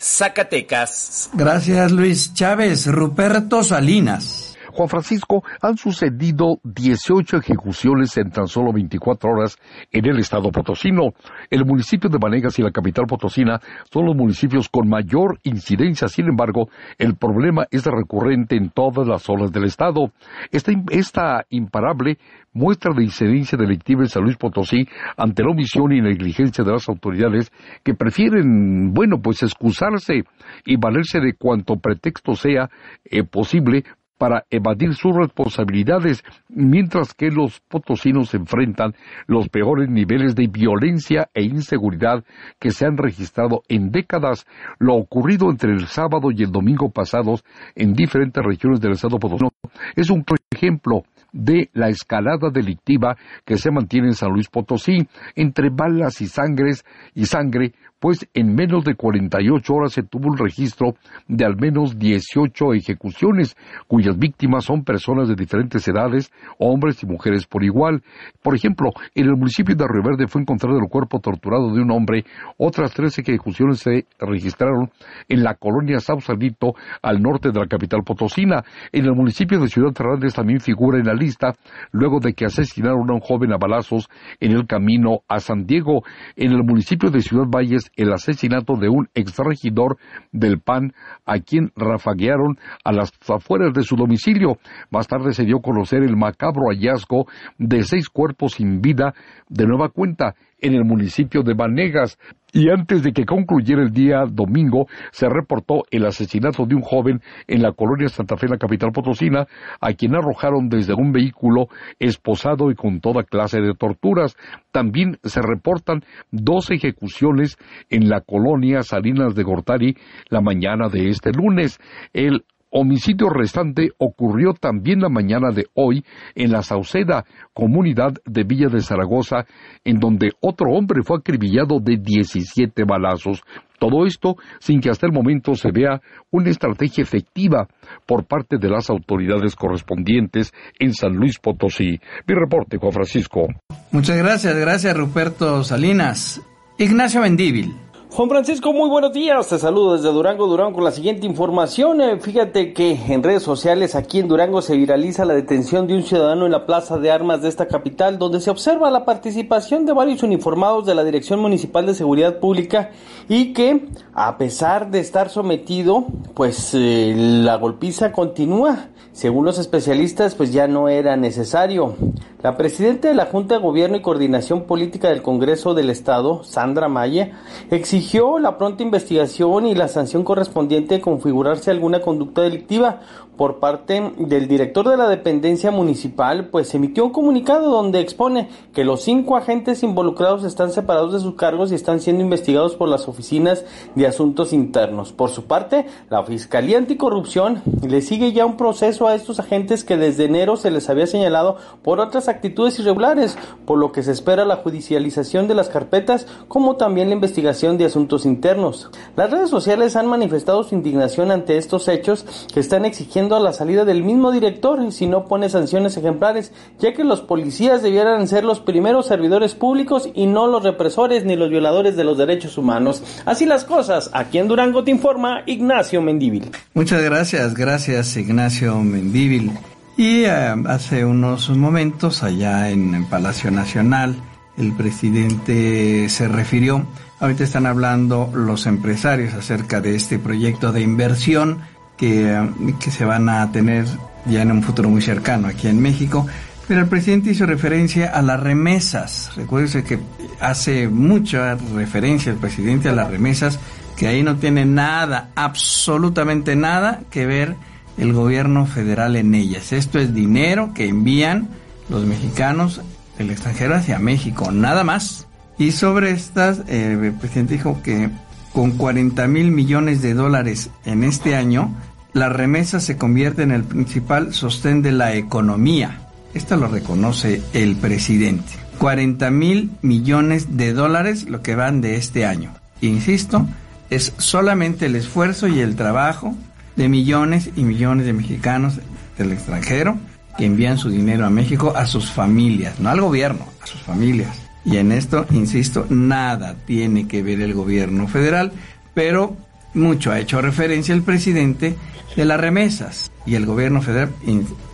Zacatecas. Gracias, Luis Chávez. Ruperto Salinas. Juan Francisco, han sucedido 18 ejecuciones en tan solo 24 horas en el estado potosino. El municipio de Manegas y la capital potosina son los municipios con mayor incidencia. Sin embargo, el problema es recurrente en todas las zonas del estado. Esta, imparable muestra de incidencia delictiva en San Luis Potosí ante la omisión y negligencia de las autoridades que prefieren, bueno, pues excusarse y valerse de cuanto pretexto sea eh, posible para evadir sus responsabilidades, mientras que los potosinos enfrentan los peores niveles de violencia e inseguridad que se han registrado en décadas. Lo ocurrido entre el sábado y el domingo pasados en diferentes regiones del estado potosino es un ejemplo de la escalada delictiva que se mantiene en San Luis Potosí entre balas y sangres y sangre pues en menos de 48 horas se tuvo un registro de al menos 18 ejecuciones, cuyas víctimas son personas de diferentes edades, hombres y mujeres por igual. Por ejemplo, en el municipio de Río Verde fue encontrado el cuerpo torturado de un hombre, otras tres ejecuciones se registraron en la colonia Sausalito, al norte de la capital potosina. En el municipio de Ciudad Fernández también figura en la lista, luego de que asesinaron a un joven a balazos en el camino a San Diego. En el municipio de Ciudad Valles el asesinato de un exregidor del PAN a quien rafaguearon a las afueras de su domicilio. Más tarde se dio a conocer el macabro hallazgo de seis cuerpos sin vida de nueva cuenta en el municipio de Banegas. Y antes de que concluyera el día domingo, se reportó el asesinato de un joven en la colonia Santa Fe, la capital potosina, a quien arrojaron desde un vehículo esposado y con toda clase de torturas. También se reportan dos ejecuciones en la colonia Salinas de Gortari la mañana de este lunes. El homicidio restante ocurrió también la mañana de hoy en la Sauceda, comunidad de Villa de Zaragoza, en donde otro hombre fue acribillado de 17 balazos. Todo esto sin que hasta el momento se vea una estrategia efectiva por parte de las autoridades correspondientes en San Luis Potosí. Mi reporte, Juan Francisco. Muchas gracias, gracias Ruperto Salinas. Ignacio Mendíbil. Juan Francisco, muy buenos días. Te saludo desde Durango, Durango con la siguiente información. Eh, fíjate que en redes sociales aquí en Durango se viraliza la detención de un ciudadano en la plaza de armas de esta capital, donde se observa la participación de varios uniformados de la Dirección Municipal de Seguridad Pública y que, a pesar de estar sometido, pues eh, la golpiza continúa. Según los especialistas, pues ya no era necesario. La presidenta de la Junta de Gobierno y Coordinación Política del Congreso del Estado, Sandra Maya, exigió la pronta investigación y la sanción correspondiente de configurarse alguna conducta delictiva por parte del director de la dependencia municipal, pues emitió un comunicado donde expone que los cinco agentes involucrados están separados de sus cargos y están siendo investigados por las oficinas de asuntos internos. Por su parte, la Fiscalía Anticorrupción le sigue ya un proceso a estos agentes que desde enero se les había señalado por otras actitudes irregulares, por lo que se espera la judicialización de las carpetas como también la investigación de asuntos internos. Las redes sociales han manifestado su indignación ante estos hechos que están exigiendo la salida del mismo director si no pone sanciones ejemplares, ya que los policías debieran ser los primeros servidores públicos y no los represores ni los violadores de los derechos humanos. Así las cosas, aquí en Durango te informa Ignacio Mendíbil. Muchas gracias, gracias Ignacio Mendíbil. Y eh, hace unos momentos allá en Palacio Nacional, el presidente se refirió, ahorita están hablando los empresarios acerca de este proyecto de inversión que, se van a tener ya en un futuro muy cercano aquí en México. Pero el presidente hizo referencia a las remesas. Recuérdese que hace mucha referencia el presidente a las remesas, que ahí no tiene nada, absolutamente nada que ver el gobierno federal en ellas. Esto es dinero que envían los mexicanos del extranjero hacia México, nada más. Y sobre estas, eh, el presidente dijo que con 40 mil millones de dólares en este año, la remesa se convierte en el principal sostén de la economía. Esto lo reconoce el presidente. 40 mil millones de dólares lo que van de este año. Insisto, es solamente el esfuerzo y el trabajo de millones y millones de mexicanos del extranjero que envían su dinero a México a sus familias, no al gobierno, a sus familias. Y en esto, insisto, nada tiene que ver el gobierno federal, pero mucho ha hecho referencia el presidente de las remesas y el gobierno federal.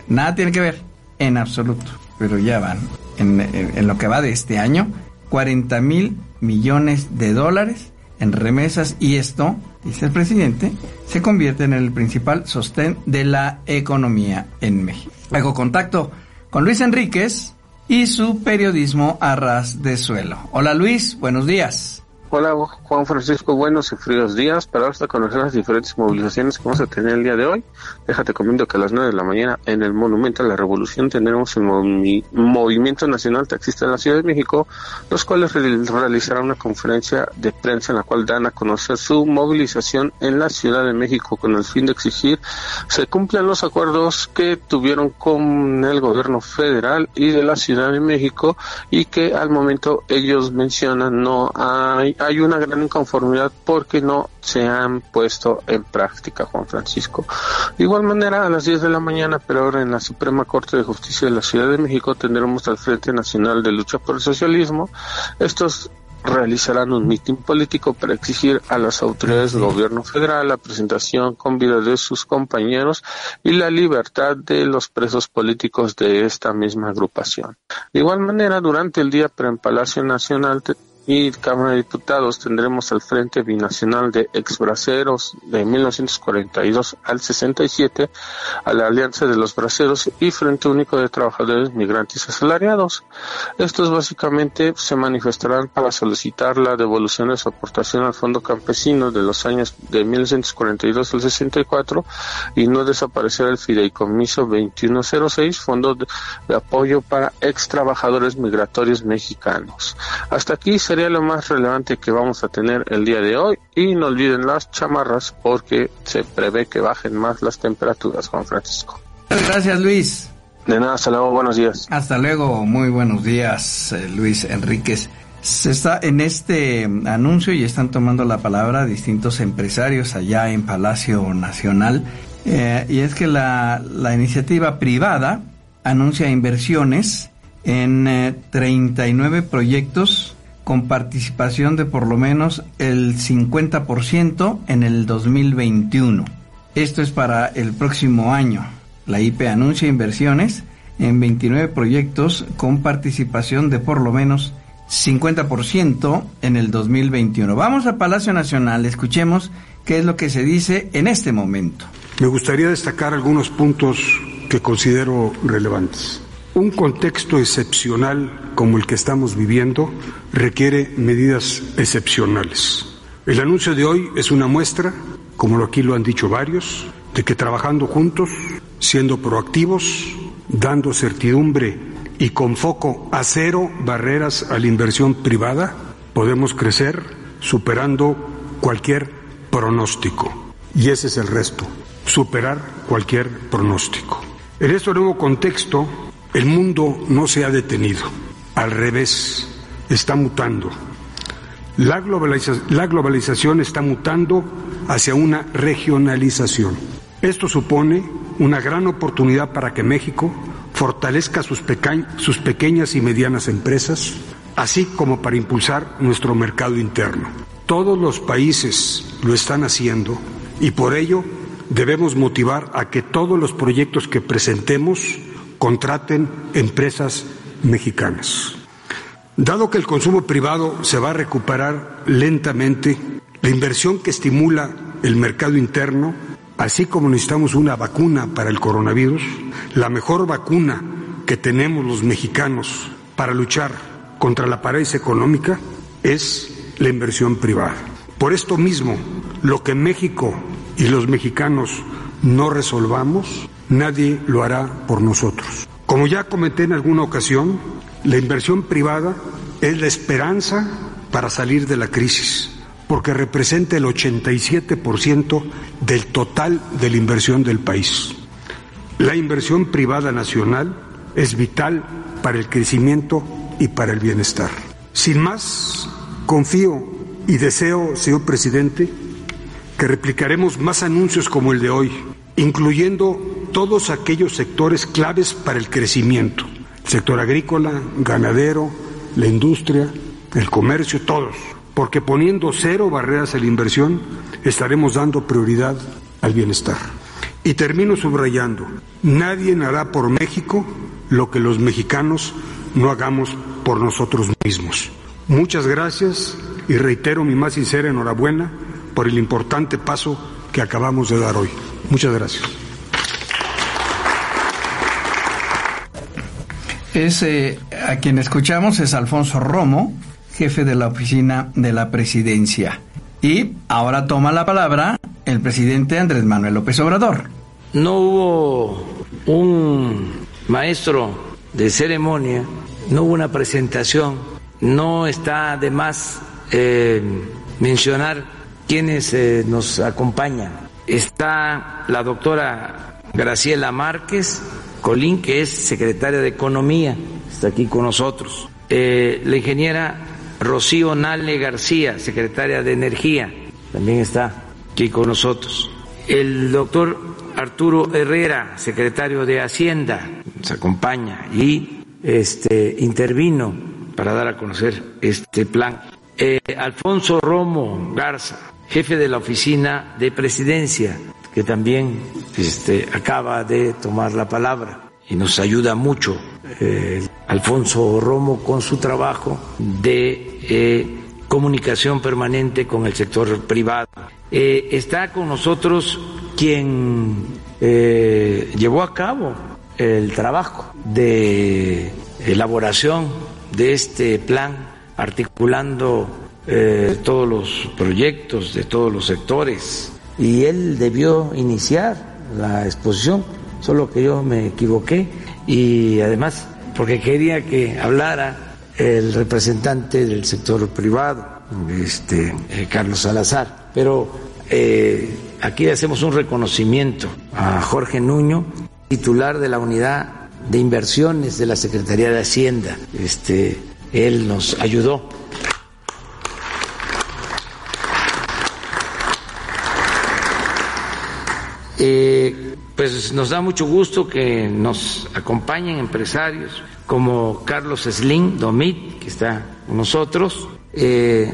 nada tiene que ver, en absoluto. Pero ya van, en, lo que va de este año, 40 mil millones de dólares en remesas y esto, dice el presidente, se convierte en el principal sostén de la economía en México. Hago contacto con Luis Enríquez y su periodismo a ras de suelo. Hola Luis, buenos días. Hola Juan Francisco, buenos y fríos días. Para hasta conocer las diferentes movilizaciones que vamos a tener el día de hoy, déjate comento que a las 9 de la mañana en el Monumento a la Revolución tendremos el Movimiento Nacional Taxista de la Ciudad de México, los cuales realizarán una conferencia de prensa en la cual dan a conocer su movilización en la Ciudad de México con el fin de exigir se cumplan los acuerdos que tuvieron con el gobierno federal y de la Ciudad de México y que al momento ellos mencionan no hay hay una gran inconformidad porque no se han puesto en práctica, Juan Francisco. De igual manera, a las 10 de la mañana, pero ahora en la Suprema Corte de Justicia de la Ciudad de México, tendremos al Frente Nacional de Lucha por el Socialismo. Estos realizarán un mitin político para exigir a las autoridades del gobierno federal la presentación con vida de sus compañeros y la libertad de los presos políticos de esta misma agrupación. De igual manera, durante el día, pero en Palacio Nacional y Cámara de Diputados tendremos al Frente Binacional de Exbraceros de 1942 al 67, a la Alianza de los Braceros y Frente Único de Trabajadores Migrantes Asalariados. Estos básicamente se manifestarán para solicitar la devolución de su aportación al Fondo Campesino de los años de 1942 al 64 y no desaparecer el Fideicomiso 2106, Fondo de, Apoyo para Ex Trabajadores Migratorios Mexicanos. Hasta aquí se sería lo más relevante que vamos a tener el día de hoy y no olviden las chamarras porque se prevé que bajen más las temperaturas, Juan Francisco. Gracias, Luis. De nada, hasta luego, buenos días. Hasta luego, muy buenos días, eh, Luis Enríquez. Se está en este anuncio y están tomando la palabra distintos empresarios allá en Palacio Nacional. Eh, y es que la, la iniciativa privada anuncia inversiones en 39 eh, proyectos con participación de por lo menos el 50% en el 2021. Esto es para el próximo año. La IP anuncia inversiones en 29 proyectos con participación de por lo menos 50% en el 2021. Vamos a Palacio Nacional, escuchemos qué es lo que se dice en este momento. Me gustaría destacar algunos puntos que considero relevantes. Un contexto excepcional como el que estamos viviendo requiere medidas excepcionales. El anuncio de hoy es una muestra, como aquí lo han dicho varios, de que trabajando juntos, siendo proactivos, dando certidumbre y con foco a cero barreras a la inversión privada, podemos crecer superando cualquier pronóstico. Y ese es el resto, superar cualquier pronóstico. En este nuevo contexto, el mundo no se ha detenido, al revés, está mutando. La, globalización está mutando hacia una regionalización. Esto supone una gran oportunidad para que México fortalezca sus, sus pequeñas y medianas empresas, así como para impulsar nuestro mercado interno. Todos los países lo están haciendo y por ello debemos motivar a que todos los proyectos que presentemos contraten empresas mexicanas. Dado que el consumo privado se va a recuperar lentamente, la inversión que estimula el mercado interno, así como necesitamos una vacuna para el coronavirus, la mejor vacuna que tenemos los mexicanos para luchar contra la pared económica es la inversión privada. Por esto mismo, lo que México y los mexicanos no resolvamos, nadie lo hará por nosotros. Como ya comenté en alguna ocasión, la inversión privada es la esperanza para salir de la crisis, porque representa el 87% del total de la inversión del país. La inversión privada nacional es vital para el crecimiento y para el bienestar. Sin más, confío y deseo, señor presidente, que replicaremos más anuncios como el de hoy, incluyendo todos aquellos sectores claves para el crecimiento, sector agrícola, ganadero, la industria, el comercio, todos, porque poniendo cero barreras a la inversión, estaremos dando prioridad al bienestar. Y termino subrayando, nadie hará por México lo que los mexicanos no hagamos por nosotros mismos. Muchas gracias y reitero mi más sincera enhorabuena por el importante paso que acabamos de dar hoy. Muchas gracias. Ese a quien escuchamos es Alfonso Romo, jefe de la oficina de la presidencia. Y ahora toma la palabra el presidente Andrés Manuel López Obrador. No hubo un maestro de ceremonia, no hubo una presentación, no está de más eh, mencionar quienes eh, nos acompañan. Está la doctora Graciela Márquez Colín, que es secretaria de Economía, está aquí con nosotros. Eh, la ingeniera Rocío Nale García, secretaria de Energía, también está aquí con nosotros. El doctor Arturo Herrera, secretario de Hacienda, nos acompaña y este, intervino para dar a conocer este plan. Eh, Alfonso Romo Garza, jefe de la oficina de presidencia, que también este, acaba de tomar la palabra y nos ayuda mucho eh, Alfonso Romo con su trabajo de eh, comunicación permanente con el sector privado. Eh, está con nosotros quien llevó a cabo el trabajo de elaboración de este plan, articulando todos los proyectos de todos los sectores y él debió iniciar la exposición, solo que yo me equivoqué y además porque quería que hablara el representante del sector privado, este eh, Carlos Salazar, pero eh, aquí hacemos un reconocimiento a Jorge Nuño, titular de la unidad de inversiones de la Secretaría de Hacienda. Este, él nos ayudó Eh, pues nos da mucho gusto que nos acompañen empresarios como Carlos Slim Domit, que está con nosotros. Eh,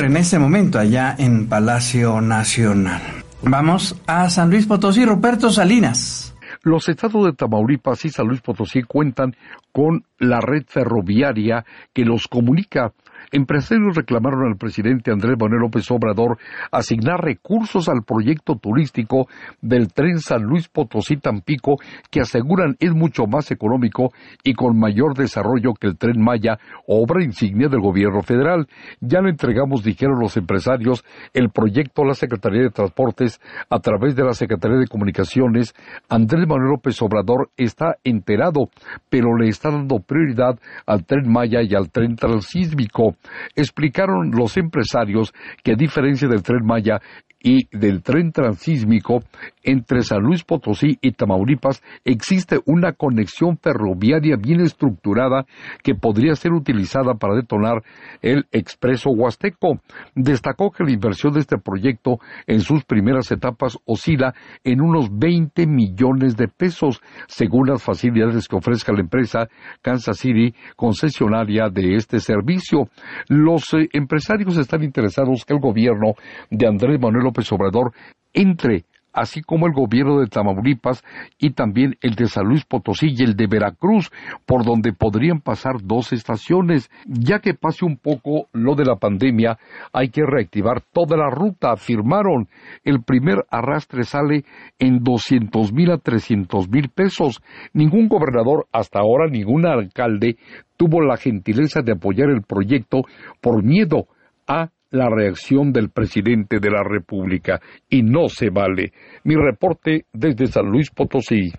en este momento, allá en Palacio Nacional. Vamos a San Luis Potosí, Roberto Salinas. Los estados de Tamaulipas y San Luis Potosí cuentan con la red ferroviaria que los comunica Empresarios reclamaron al presidente Andrés Manuel López Obrador asignar recursos al proyecto turístico del tren San Luis Potosí Tampico que aseguran es mucho más económico y con mayor desarrollo que el tren Maya, obra insignia del gobierno federal. Ya le entregamos, dijeron los empresarios, el proyecto a la Secretaría de Transportes a través de la Secretaría de Comunicaciones. Andrés Manuel López Obrador está enterado, pero le está dando prioridad al tren Maya y al tren transísmico. Explicaron los empresarios que a diferencia del tren Maya y del tren transísmico entre San Luis Potosí y Tamaulipas existe una conexión ferroviaria bien estructurada que podría ser utilizada para detonar el expreso huasteco. Destacó que la inversión de este proyecto en sus primeras etapas oscila en unos 20 millones de pesos, según las facilidades que ofrezca la empresa Kansas City, concesionaria de este servicio. Los eh, empresarios están interesados que el gobierno de Andrés Manuel López entre así como el gobierno de Tamaulipas y también el de San Luis Potosí y el de Veracruz, por donde podrían pasar dos estaciones. Ya que pase un poco lo de la pandemia, hay que reactivar toda la ruta, afirmaron. El primer arrastre sale en 200 mil a 300 mil pesos. Ningún gobernador, hasta ahora ningún alcalde, tuvo la gentileza de apoyar el proyecto por miedo a la reacción del presidente de la República y no se vale. Mi reporte desde San Luis Potosí.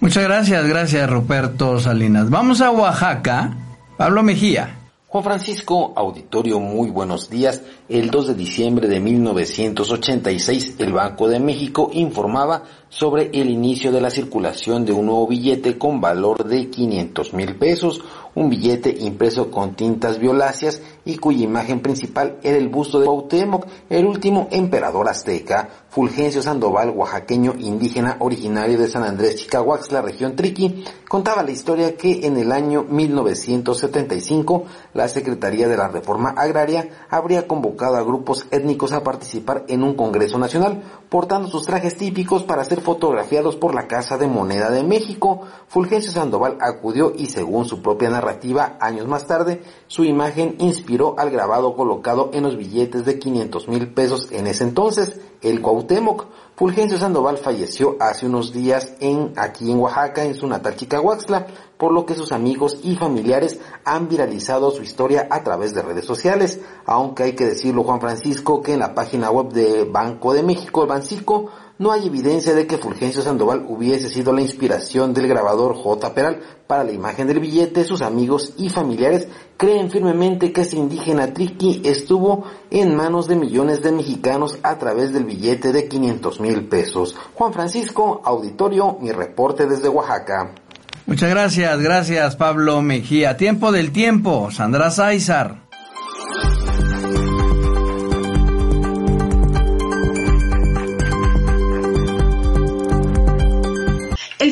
Muchas gracias, gracias Ruperto Salinas. Vamos a Oaxaca. Pablo Mejía. Juan Francisco, auditorio, muy buenos días. El 2 de diciembre de 1986, el Banco de México informaba sobre el inicio de la circulación de un nuevo billete con valor de 500 mil pesos, un billete impreso con tintas violáceas y cuya imagen principal era el busto de Cuauhtémoc, el último emperador azteca, Fulgencio Sandoval, oaxaqueño indígena originario de San Andrés Chicahuaxla, región Triqui, contaba la historia que en el año 1975 la Secretaría de la Reforma Agraria habría convocado a grupos étnicos a participar en un Congreso Nacional, portando sus trajes típicos para ser fotografiados por la Casa de Moneda de México. Fulgencio Sandoval acudió y según su propia narrativa, años más tarde, su imagen inspiró al grabado colocado en los billetes de 500 mil pesos en ese entonces, el Cuauhtémoc. Fulgencio Sandoval falleció hace unos días en, aquí en Oaxaca, en su natal Chicahuaxla, por lo que sus amigos y familiares han viralizado su historia a través de redes sociales, aunque hay que decirlo Juan Francisco que en la página web de Banco de México, el Bancico, no hay evidencia de que Fulgencio Sandoval hubiese sido la inspiración del grabador J. Peral para la imagen del billete. Sus amigos y familiares creen firmemente que ese indígena triqui estuvo en manos de millones de mexicanos a través del billete de 500 mil pesos. Juan Francisco, auditorio, mi reporte desde Oaxaca. Muchas gracias, gracias Pablo Mejía. Tiempo del tiempo, Sandra Sáizar.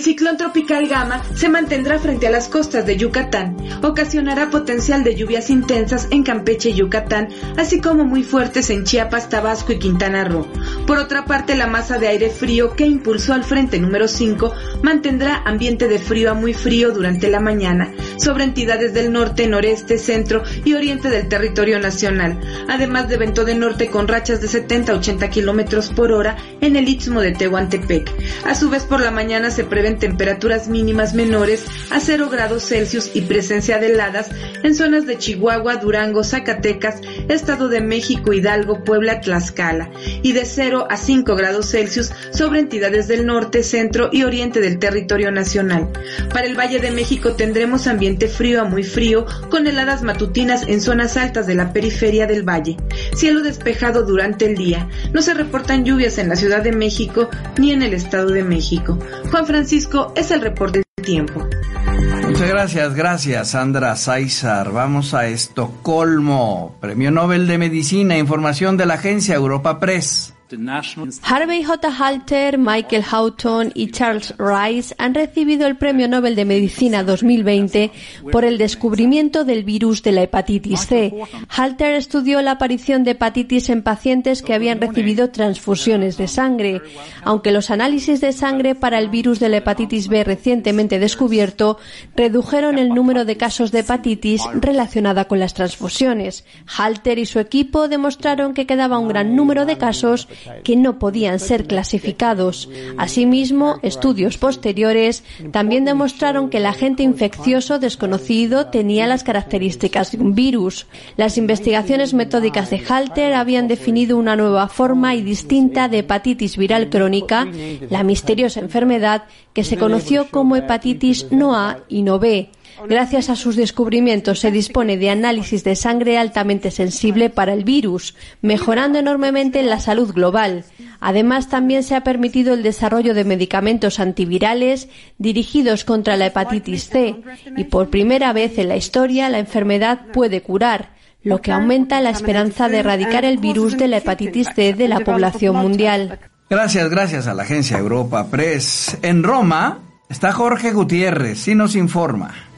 El ciclón tropical Gama se mantendrá frente a las costas de Yucatán, ocasionará potencial de lluvias intensas en Campeche y Yucatán, así como muy fuertes en Chiapas, Tabasco y Quintana Roo. Por otra parte, la masa de aire frío que impulsó al frente número 5 mantendrá ambiente de frío a muy frío durante la mañana sobre entidades del norte, noreste, centro y oriente del territorio nacional, además de viento de norte con rachas de 70 a 80 kilómetros por hora en el istmo de Tehuantepec. A su vez, por la mañana se prevén temperaturas mínimas menores a 0 grados Celsius y presencia de heladas en zonas de Chihuahua, Durango, Zacatecas, Estado de México, Hidalgo, Puebla, Tlaxcala, y de 0 a 5 grados Celsius sobre entidades del norte, centro y oriente del territorio nacional. Para el Valle de México tendremos ambiente frío a muy frío, con heladas matutinas en zonas altas de la periferia del valle. Cielo despejado durante el día. No se reportan lluvias en la Ciudad de México ni en el Estado de México. Juan Francisco es el reporte del tiempo. Muchas gracias, gracias Sandra Sáizar. Vamos a Estocolmo. Premio Nobel de Medicina, información de la agencia Europa Press. Harvey J. Halter, Michael Houghton y Charles Rice han recibido el Premio Nobel de Medicina 2020 por el descubrimiento del virus de la hepatitis C. Halter estudió la aparición de hepatitis en pacientes que habían recibido transfusiones de sangre, aunque los análisis de sangre para el virus de la hepatitis B recientemente descubierto redujeron el número de casos de hepatitis relacionada con las transfusiones. Halter y su equipo demostraron que quedaba un gran número de casos que no podían ser clasificados. Asimismo, estudios posteriores también demostraron que el agente infeccioso desconocido tenía las características de un virus. Las investigaciones metódicas de Halter habían definido una nueva forma y distinta de hepatitis viral crónica, la misteriosa enfermedad que se conoció como hepatitis no A y no B. Gracias a sus descubrimientos se dispone de análisis de sangre altamente sensible para el virus, mejorando enormemente la salud global. Además, también se ha permitido el desarrollo de medicamentos antivirales dirigidos contra la hepatitis C y por primera vez en la historia la enfermedad puede curar lo que aumenta la esperanza de erradicar el virus de la hepatitis C de la población mundial. Gracias, gracias a la agencia Europa Press. En Roma está Jorge Gutiérrez y nos informa.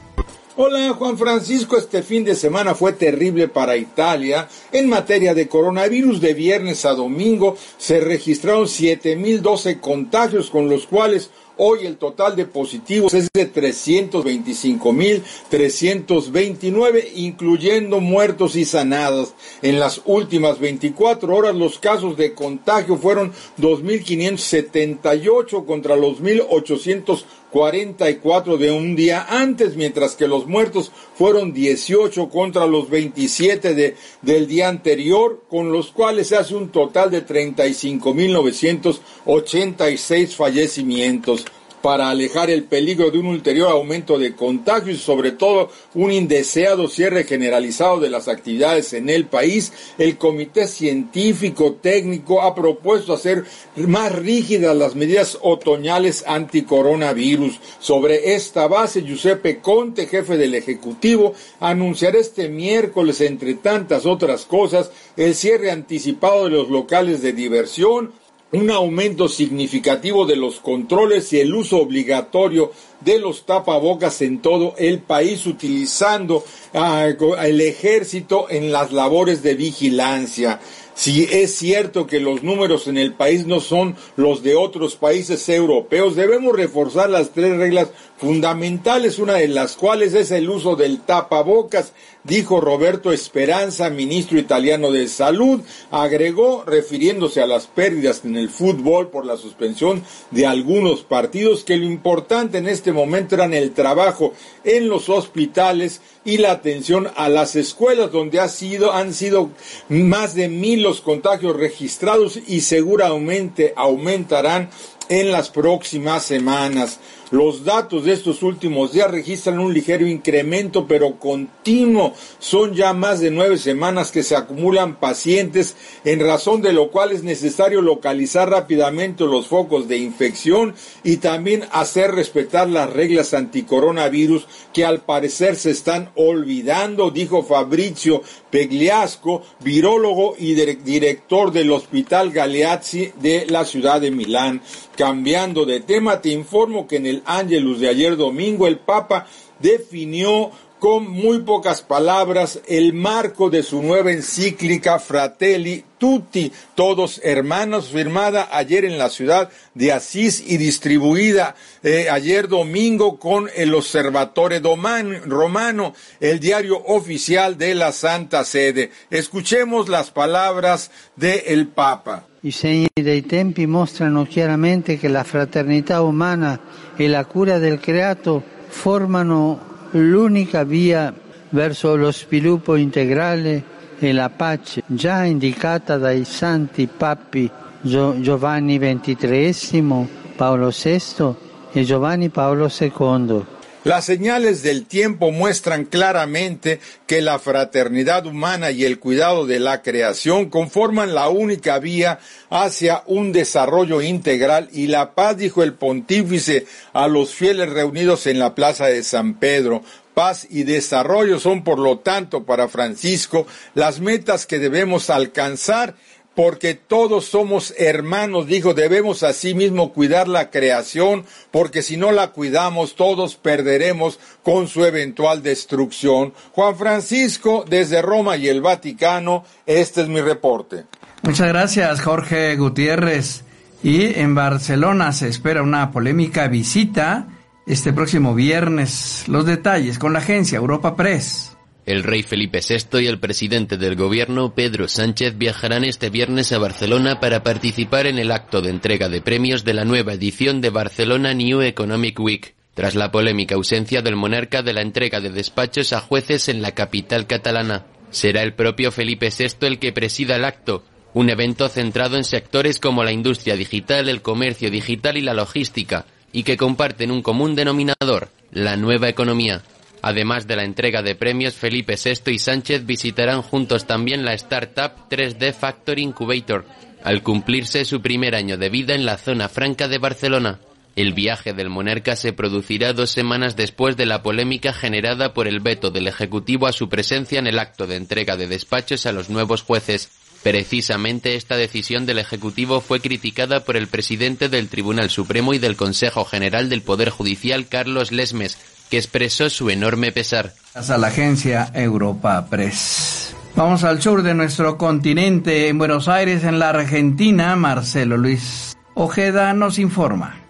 Hola Juan Francisco, este fin de semana fue terrible para Italia. En materia de coronavirus, de viernes a domingo se registraron 7.012 contagios, con los cuales hoy el total de positivos es de 325.329, incluyendo muertos y sanados. En las últimas 24 horas los casos de contagio fueron 2.578 contra los 1.800 44 de un día antes, mientras que los muertos fueron 18 contra los 27 de, del día anterior, con los cuales se hace un total de 35.986 fallecimientos. Para alejar el peligro de un ulterior aumento de contagios y sobre todo un indeseado cierre generalizado de las actividades en el país, el Comité Científico Técnico ha propuesto hacer más rígidas las medidas otoñales anticoronavirus. Sobre esta base, Giuseppe Conte, jefe del Ejecutivo, anunciará este miércoles, entre tantas otras cosas, el cierre anticipado de los locales de diversión, un aumento significativo de los controles y el uso obligatorio de los tapabocas en todo el país utilizando ah, el ejército en las labores de vigilancia. Si es cierto que los números en el país no son los de otros países europeos, debemos reforzar las tres reglas fundamentales, una de las cuales es el uso del tapabocas, dijo Roberto Esperanza, ministro italiano de Salud. Agregó, refiriéndose a las pérdidas en el fútbol por la suspensión de algunos partidos, que lo importante en este momento era el trabajo en los hospitales y la atención a las escuelas, donde ha sido, han sido más de mil los contagios registrados y seguramente aumentarán en las próximas semanas. Los datos de estos últimos días registran un ligero incremento, pero continuo. Son ya más de nueve semanas que se acumulan pacientes, en razón de lo cual es necesario localizar rápidamente los focos de infección y también hacer respetar las reglas anticoronavirus que al parecer se están olvidando, dijo Fabrizio Pegliasco, virólogo y director del Hospital Galeazzi de la ciudad de Milán. Cambiando de tema, te informo que en el Angelus de ayer domingo el Papa definió con muy pocas palabras el marco de su nueva encíclica Fratelli Tutti, todos hermanos, firmada ayer en la ciudad de Asís y distribuida eh, ayer domingo con el Observatore Romano, el diario oficial de la Santa Sede. Escuchemos las palabras del Papa. I segni dei tempi mostrano chiaramente che la fraternità umana e la cura del creato formano l'unica via verso lo sviluppo integrale e la pace, già indicata dai santi papi Giovanni XXIII, Paolo VI e Giovanni Paolo II. Las señales del tiempo muestran claramente que la fraternidad humana y el cuidado de la creación conforman la única vía hacia un desarrollo integral y la paz, dijo el pontífice a los fieles reunidos en la plaza de San Pedro. Paz y desarrollo son, por lo tanto, para Francisco las metas que debemos alcanzar porque todos somos hermanos, dijo, debemos asimismo cuidar la creación, porque si no la cuidamos, todos perderemos con su eventual destrucción. Juan Francisco, desde Roma y el Vaticano, este es mi reporte. Muchas gracias, Jorge Gutiérrez. Y en Barcelona se espera una polémica visita este próximo viernes. Los detalles con la agencia Europa Press. El rey Felipe VI y el presidente del gobierno, Pedro Sánchez, viajarán este viernes a Barcelona para participar en el acto de entrega de premios de la nueva edición de Barcelona New Economic Week, tras la polémica ausencia del monarca de la entrega de despachos a jueces en la capital catalana. Será el propio Felipe VI el que presida el acto, un evento centrado en sectores como la industria digital, el comercio digital y la logística, y que comparten un común denominador, la nueva economía. Además de la entrega de premios, Felipe VI y Sánchez visitarán juntos también la startup 3D Factory Incubator, al cumplirse su primer año de vida en la zona franca de Barcelona. El viaje del monarca se producirá dos semanas después de la polémica generada por el veto del Ejecutivo a su presencia en el acto de entrega de despachos a los nuevos jueces. Precisamente esta decisión del Ejecutivo fue criticada por el presidente del Tribunal Supremo y del Consejo General del Poder Judicial, Carlos Lesmes, expresó su enorme pesar. A la agencia Europa Press. Vamos al sur de nuestro continente, en Buenos Aires, en la Argentina, Marcelo Luis Ojeda nos informa.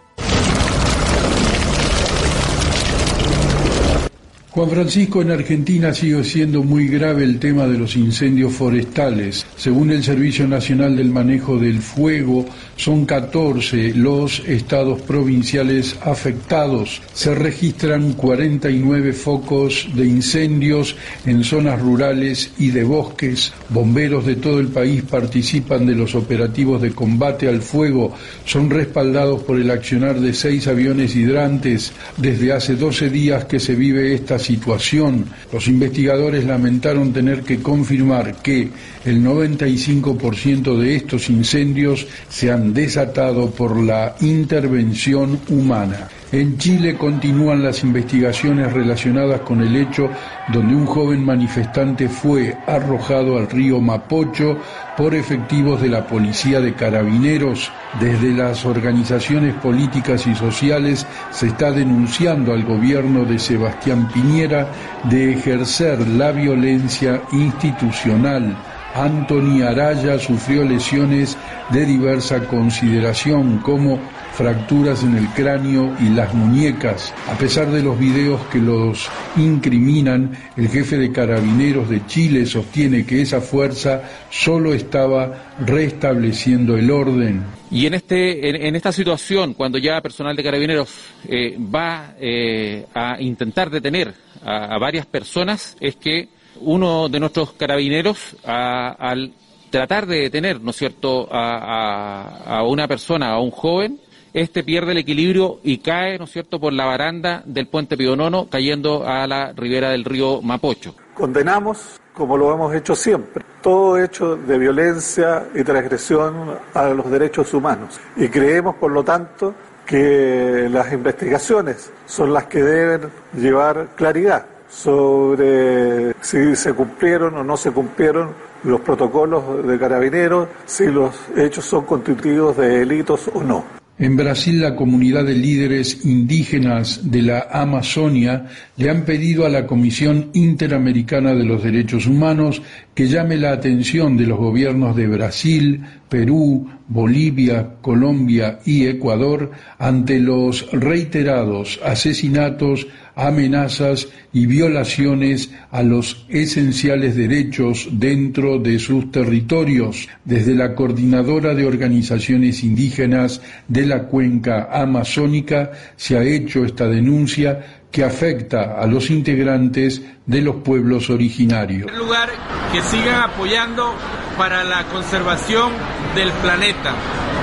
Juan Francisco, en Argentina sigue siendo muy grave el tema de los incendios forestales. Según el Servicio Nacional del Manejo del Fuego, son 14 los estados provinciales afectados. Se registran 49 focos de incendios en zonas rurales y de bosques. Bomberos de todo el país participan de los operativos de combate al fuego. Son respaldados por el accionar de seis aviones hidrantes. Desde hace 12 días que se vive esta situación. Los investigadores lamentaron tener que confirmar que el 95% de estos incendios se han desatado por la intervención humana. En Chile continúan las investigaciones relacionadas con el hecho donde un joven manifestante fue arrojado al río Mapocho por efectivos de la Policía de Carabineros. Desde las organizaciones políticas y sociales se está denunciando al gobierno de Sebastián Piñera de ejercer la violencia institucional. Anthony Araya sufrió lesiones de diversa consideración como fracturas en el cráneo y las muñecas. A pesar de los videos que los incriminan, el jefe de carabineros de Chile sostiene que esa fuerza solo estaba restableciendo el orden. Y en, este, en, esta situación, cuando ya personal de carabineros eh, va eh, a intentar detener a, varias personas, es que uno de nuestros carabineros, al tratar de detener, ¿no es cierto?, a, a, una persona, a un joven, este pierde el equilibrio y cae, ¿no es cierto?, por la baranda del puente Pionono, cayendo a la ribera del río Mapocho. Condenamos, como lo hemos hecho siempre, todo hecho de violencia y transgresión a los derechos humanos. Y creemos, por lo tanto, que las investigaciones son las que deben llevar claridad sobre si se cumplieron o no se cumplieron los protocolos de carabineros, si los hechos son constitutivos de delitos o no. En Brasil, la comunidad de líderes indígenas de la Amazonia le han pedido a la Comisión Interamericana de los Derechos Humanos que llame la atención de los gobiernos de Brasil, Perú, Bolivia, Colombia y Ecuador ante los reiterados asesinatos, amenazas y violaciones a los esenciales derechos dentro de sus territorios. Desde la Coordinadora de Organizaciones Indígenas de la Cuenca Amazónica se ha hecho esta denuncia que afecta a los integrantes de los pueblos originarios. En lugar, que sigan apoyando para la conservación del planeta,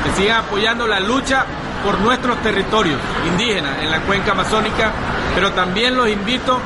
que sigan apoyando la lucha por nuestros territorios indígenas en la cuenca amazónica, pero también los invito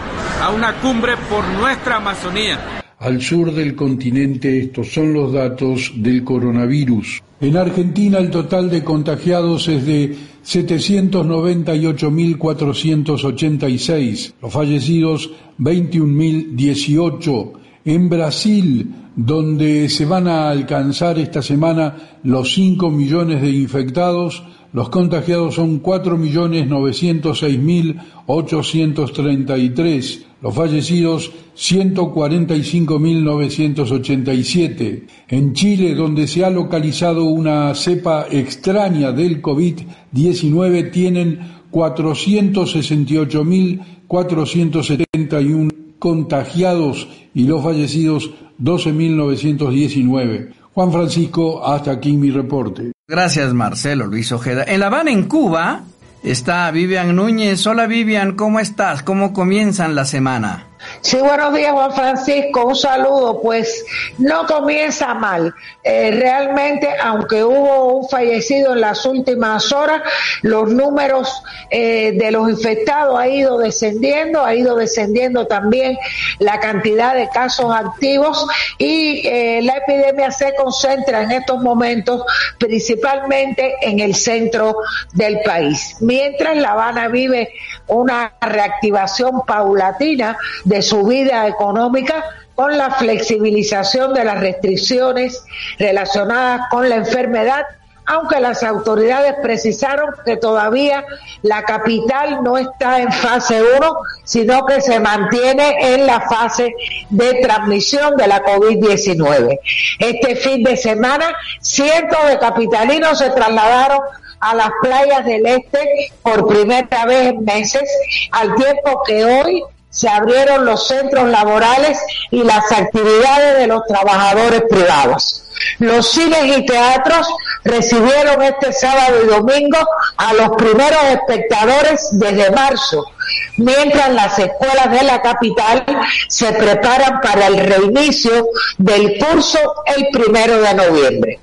a una cumbre por nuestra Amazonía. Al sur del continente estos son los datos del coronavirus. En Argentina el total de contagiados es de 798.486, los fallecidos 21.018. En Brasil, donde se van a alcanzar esta semana los 5 millones de infectados, los contagiados son 4.906.833, los fallecidos 145.987. En Chile, donde se ha localizado una cepa extraña del COVID-19, tienen 468.471 contagiados y los fallecidos 12.919. Juan Francisco, hasta aquí mi reporte. Gracias, Marcelo Luis Ojeda. En La Habana, en Cuba, está Vivian Núñez. Hola, Vivian, ¿cómo estás? ¿Cómo comienzan la semana? Sí, buenos días Juan Francisco, un saludo. Pues no comienza mal. Eh, realmente, aunque hubo un fallecido en las últimas horas, los números eh, de los infectados ha ido descendiendo, ha ido descendiendo también la cantidad de casos activos y eh, la epidemia se concentra en estos momentos principalmente en el centro del país. Mientras La Habana vive una reactivación paulatina de su vida económica con la flexibilización de las restricciones relacionadas con la enfermedad, aunque las autoridades precisaron que todavía la capital no está en fase 1, sino que se mantiene en la fase de transmisión de la COVID-19. Este fin de semana, cientos de capitalinos se trasladaron a las playas del este por primera vez en meses, al tiempo que hoy se abrieron los centros laborales y las actividades de los trabajadores privados. Los cines y teatros recibieron este sábado y domingo a los primeros espectadores desde marzo, mientras las escuelas de la capital se preparan para el reinicio del curso el primero de noviembre.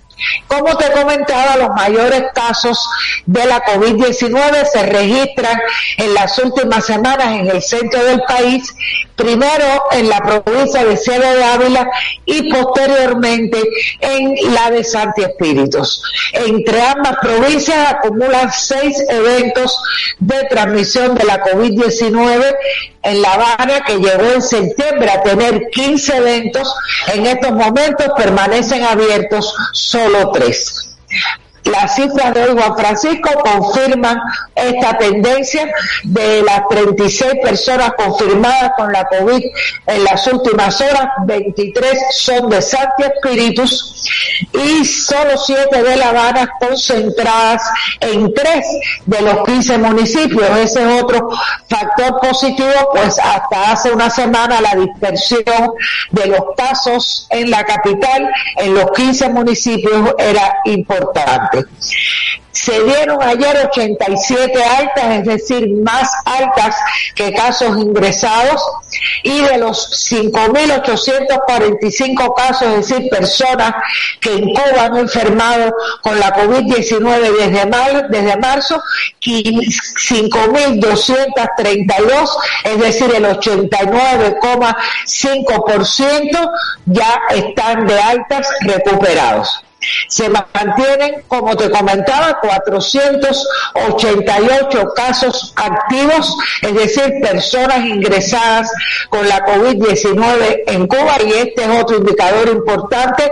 Como te comentaba, los mayores casos de la COVID-19 se registran en las últimas semanas en el centro del país, primero en la provincia de Sierra de Ávila y posteriormente en la de Santi Espíritus. Entre ambas provincias acumulan seis eventos de transmisión de la COVID-19 en La Habana, que llegó en septiembre a tener 15 eventos, en estos momentos permanecen abiertos solo tres. Las cifras de Juan Francisco, confirman esta tendencia de las 36 personas confirmadas con la COVID en las últimas horas, 23 son de Santi Espíritus y solo 7 de La Habana concentradas en 3 de los 15 municipios. Ese es otro factor positivo, pues hasta hace una semana la dispersión de los casos en la capital, en los 15 municipios, era importante. Se dieron ayer 87 altas, es decir, más altas que casos ingresados, y de los 5.845 casos, es decir, personas que en Cuba han enfermado con la COVID-19 desde, mar, desde marzo, 5.232, es decir, el 89,5% ya están de altas recuperados. Se mantienen, como te comentaba, 488 casos activos, es decir, personas ingresadas con la COVID-19 en Cuba y este es otro indicador importante.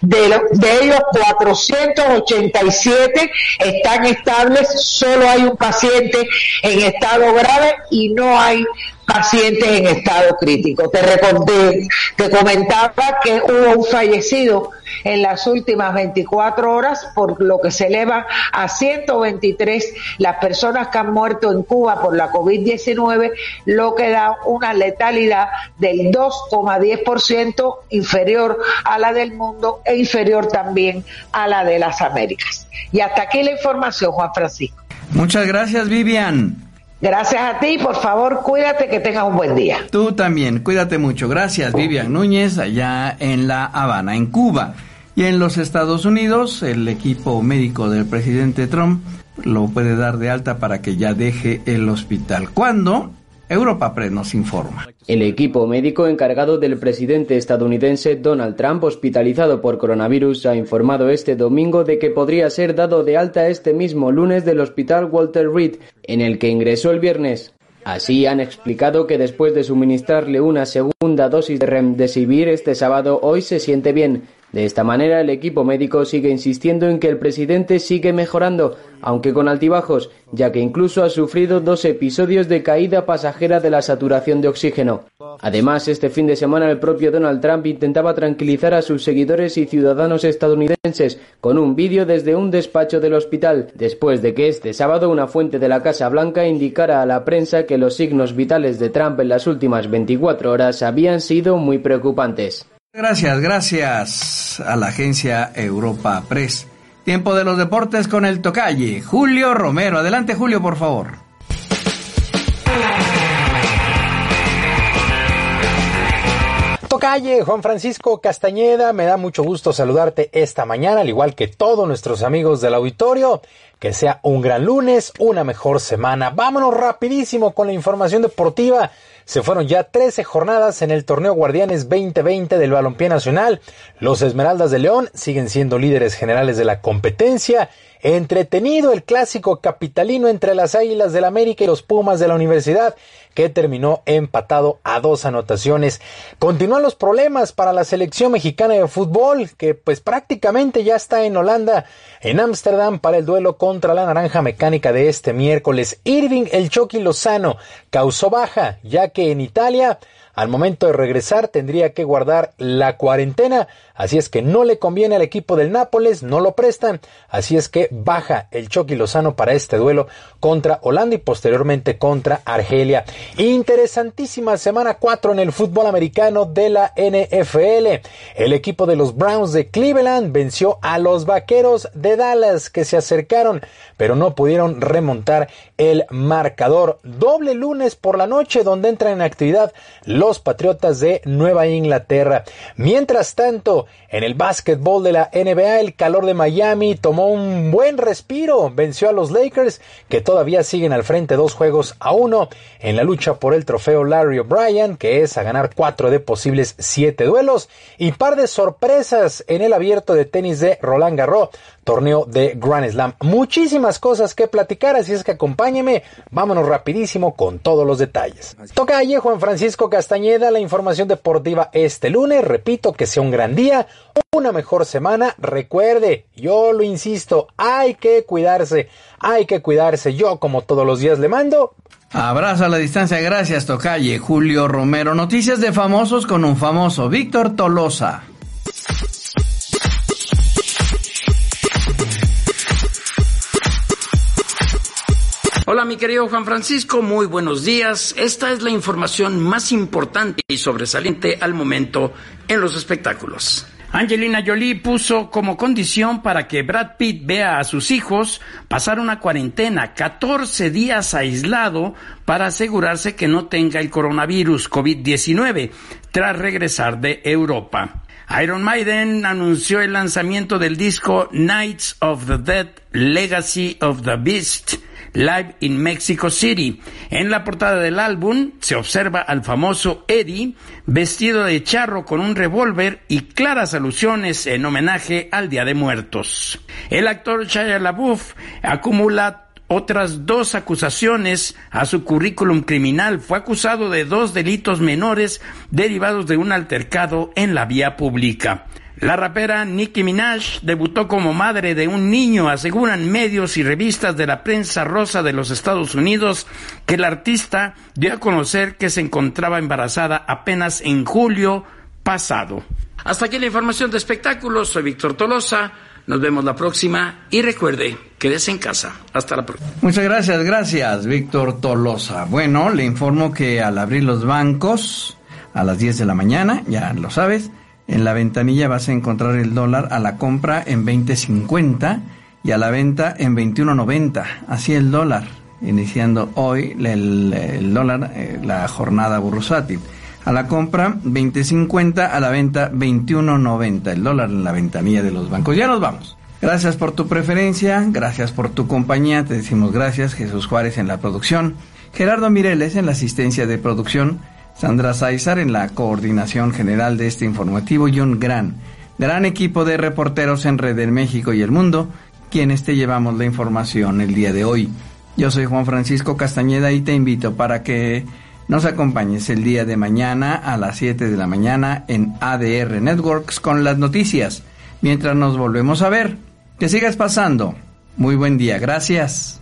De, de ellos, 487 están estables, solo hay un paciente en estado grave y no hay pacientes en estado crítico. Te recordé, te comentaba que hubo un fallecido en las últimas 24 horas, por lo que se eleva a 123 las personas que han muerto en Cuba por la COVID-19, lo que da una letalidad del 2,10% inferior a la del mundo e inferior también a la de las Américas. Y hasta aquí la información, Juan Francisco. Muchas gracias, Vivian. Gracias a ti, por favor, cuídate, que tengas un buen día. Tú también, cuídate mucho. Gracias, Vivian Núñez, allá en La Habana, en Cuba. Y en los Estados Unidos, el equipo médico del presidente Trump lo puede dar de alta para que ya deje el hospital. ¿Cuándo? Europa Press informa. El equipo médico encargado del presidente estadounidense Donald Trump, hospitalizado por coronavirus, ha informado este domingo de que podría ser dado de alta este mismo lunes del hospital Walter Reed, en el que ingresó el viernes. Así han explicado que después de suministrarle una segunda dosis de remdesivir este sábado, hoy se siente bien. De esta manera, el equipo médico sigue insistiendo en que el presidente sigue mejorando, aunque con altibajos, ya que incluso ha sufrido dos episodios de caída pasajera de la saturación de oxígeno. Además, este fin de semana el propio Donald Trump intentaba tranquilizar a sus seguidores y ciudadanos estadounidenses con un vídeo desde un despacho del hospital, después de que este sábado una fuente de la Casa Blanca indicara a la prensa que los signos vitales de Trump en las últimas 24 horas habían sido muy preocupantes. Gracias, gracias a la agencia Europa Press. Tiempo de los deportes con el tocalle, Julio Romero. Adelante, Julio, por favor. Tocalle, Juan Francisco Castañeda, me da mucho gusto saludarte esta mañana, al igual que todos nuestros amigos del auditorio. Que sea un gran lunes, una mejor semana. Vámonos rapidísimo con la información deportiva. Se fueron ya 13 jornadas en el torneo Guardianes 2020 del Balompié Nacional. Los Esmeraldas de León siguen siendo líderes generales de la competencia. Entretenido el clásico capitalino entre las Águilas del América y los Pumas de la Universidad, que terminó empatado a dos anotaciones. Continúan los problemas para la selección mexicana de fútbol, que pues prácticamente ya está en Holanda, en Ámsterdam, para el duelo contra la Naranja Mecánica de este miércoles. Irving el Chucky Lozano causó baja, ya que en Italia al momento de regresar tendría que guardar la cuarentena, así es que no le conviene al equipo del Nápoles, no lo prestan, así es que baja el Chucky Lozano para este duelo contra Holanda y posteriormente contra Argelia. Interesantísima semana 4 en el fútbol americano de la NFL. El equipo de los Browns de Cleveland venció a los Vaqueros de Dallas que se acercaron, pero no pudieron remontar el marcador. Doble lunes por la noche donde entran en actividad los Patriotas de Nueva Inglaterra. Mientras tanto, en el básquetbol de la NBA, el calor de Miami tomó un buen respiro, venció a los Lakers que todavía siguen al frente dos juegos a uno en la lucha por el trofeo Larry O'Brien, que es a ganar cuatro de posibles siete duelos y par de sorpresas en el abierto de tenis de Roland Garros, torneo de Grand Slam. Muchísimas cosas que platicar, así es que acompáñeme, vámonos rapidísimo con todos los detalles. Toca Juan Francisco Castañeda, la información deportiva este lunes, repito que sea un gran día, una mejor semana, recuerde, yo lo insisto, hay que cuidarse, hay que cuidarse, yo como todos los días le mando. Abrazo a la distancia, gracias Tocalle, Julio Romero, noticias de famosos con un famoso, Víctor Tolosa. Hola mi querido Juan Francisco, muy buenos días. Esta es la información más importante y sobresaliente al momento en los espectáculos. Angelina Jolie puso como condición para que Brad Pitt vea a sus hijos pasar una cuarentena, 14 días aislado para asegurarse que no tenga el coronavirus COVID-19 tras regresar de Europa. Iron Maiden anunció el lanzamiento del disco Knights of the Dead Legacy of the Beast Live in Mexico City. En la portada del álbum se observa al famoso Eddie vestido de charro con un revólver y claras alusiones en homenaje al Día de Muertos. El actor Shia LaBeouf acumula otras dos acusaciones a su currículum criminal. Fue acusado de dos delitos menores derivados de un altercado en la vía pública. La rapera Nicki Minaj debutó como madre de un niño, aseguran medios y revistas de la prensa rosa de los Estados Unidos que la artista dio a conocer que se encontraba embarazada apenas en julio pasado. Hasta aquí la información de espectáculos, soy Víctor Tolosa, nos vemos la próxima y recuerde, quédese en casa. Hasta la próxima. Muchas gracias, gracias, Víctor Tolosa. Bueno, le informo que al abrir los bancos a las 10 de la mañana, ya lo sabes, en la ventanilla vas a encontrar el dólar a la compra en 20.50 y a la venta en 21.90. Así el dólar, iniciando hoy el, dólar, eh, la jornada bursátil. A la compra 20.50, a la venta 21.90. El dólar en la ventanilla de los bancos. Ya nos vamos. Gracias por tu preferencia, gracias por tu compañía. Te decimos gracias, Jesús Juárez en la producción, Gerardo Mireles en la asistencia de producción. Sandra Sáizar en la coordinación general de este informativo y un gran, gran equipo de reporteros en Red del México y el mundo, quienes te llevamos la información el día de hoy. Yo soy Juan Francisco Castañeda y te invito para que nos acompañes el día de mañana a las 7 de la mañana en ADR Networks con las noticias. Mientras nos volvemos a ver, que sigas pasando. Muy buen día, gracias.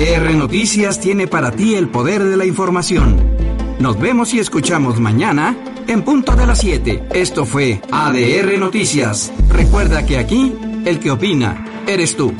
ADR Noticias tiene para ti el poder de la información. Nos vemos y escuchamos mañana en punto de las 7. Esto fue ADR Noticias. Recuerda que aquí, el que opina, eres tú.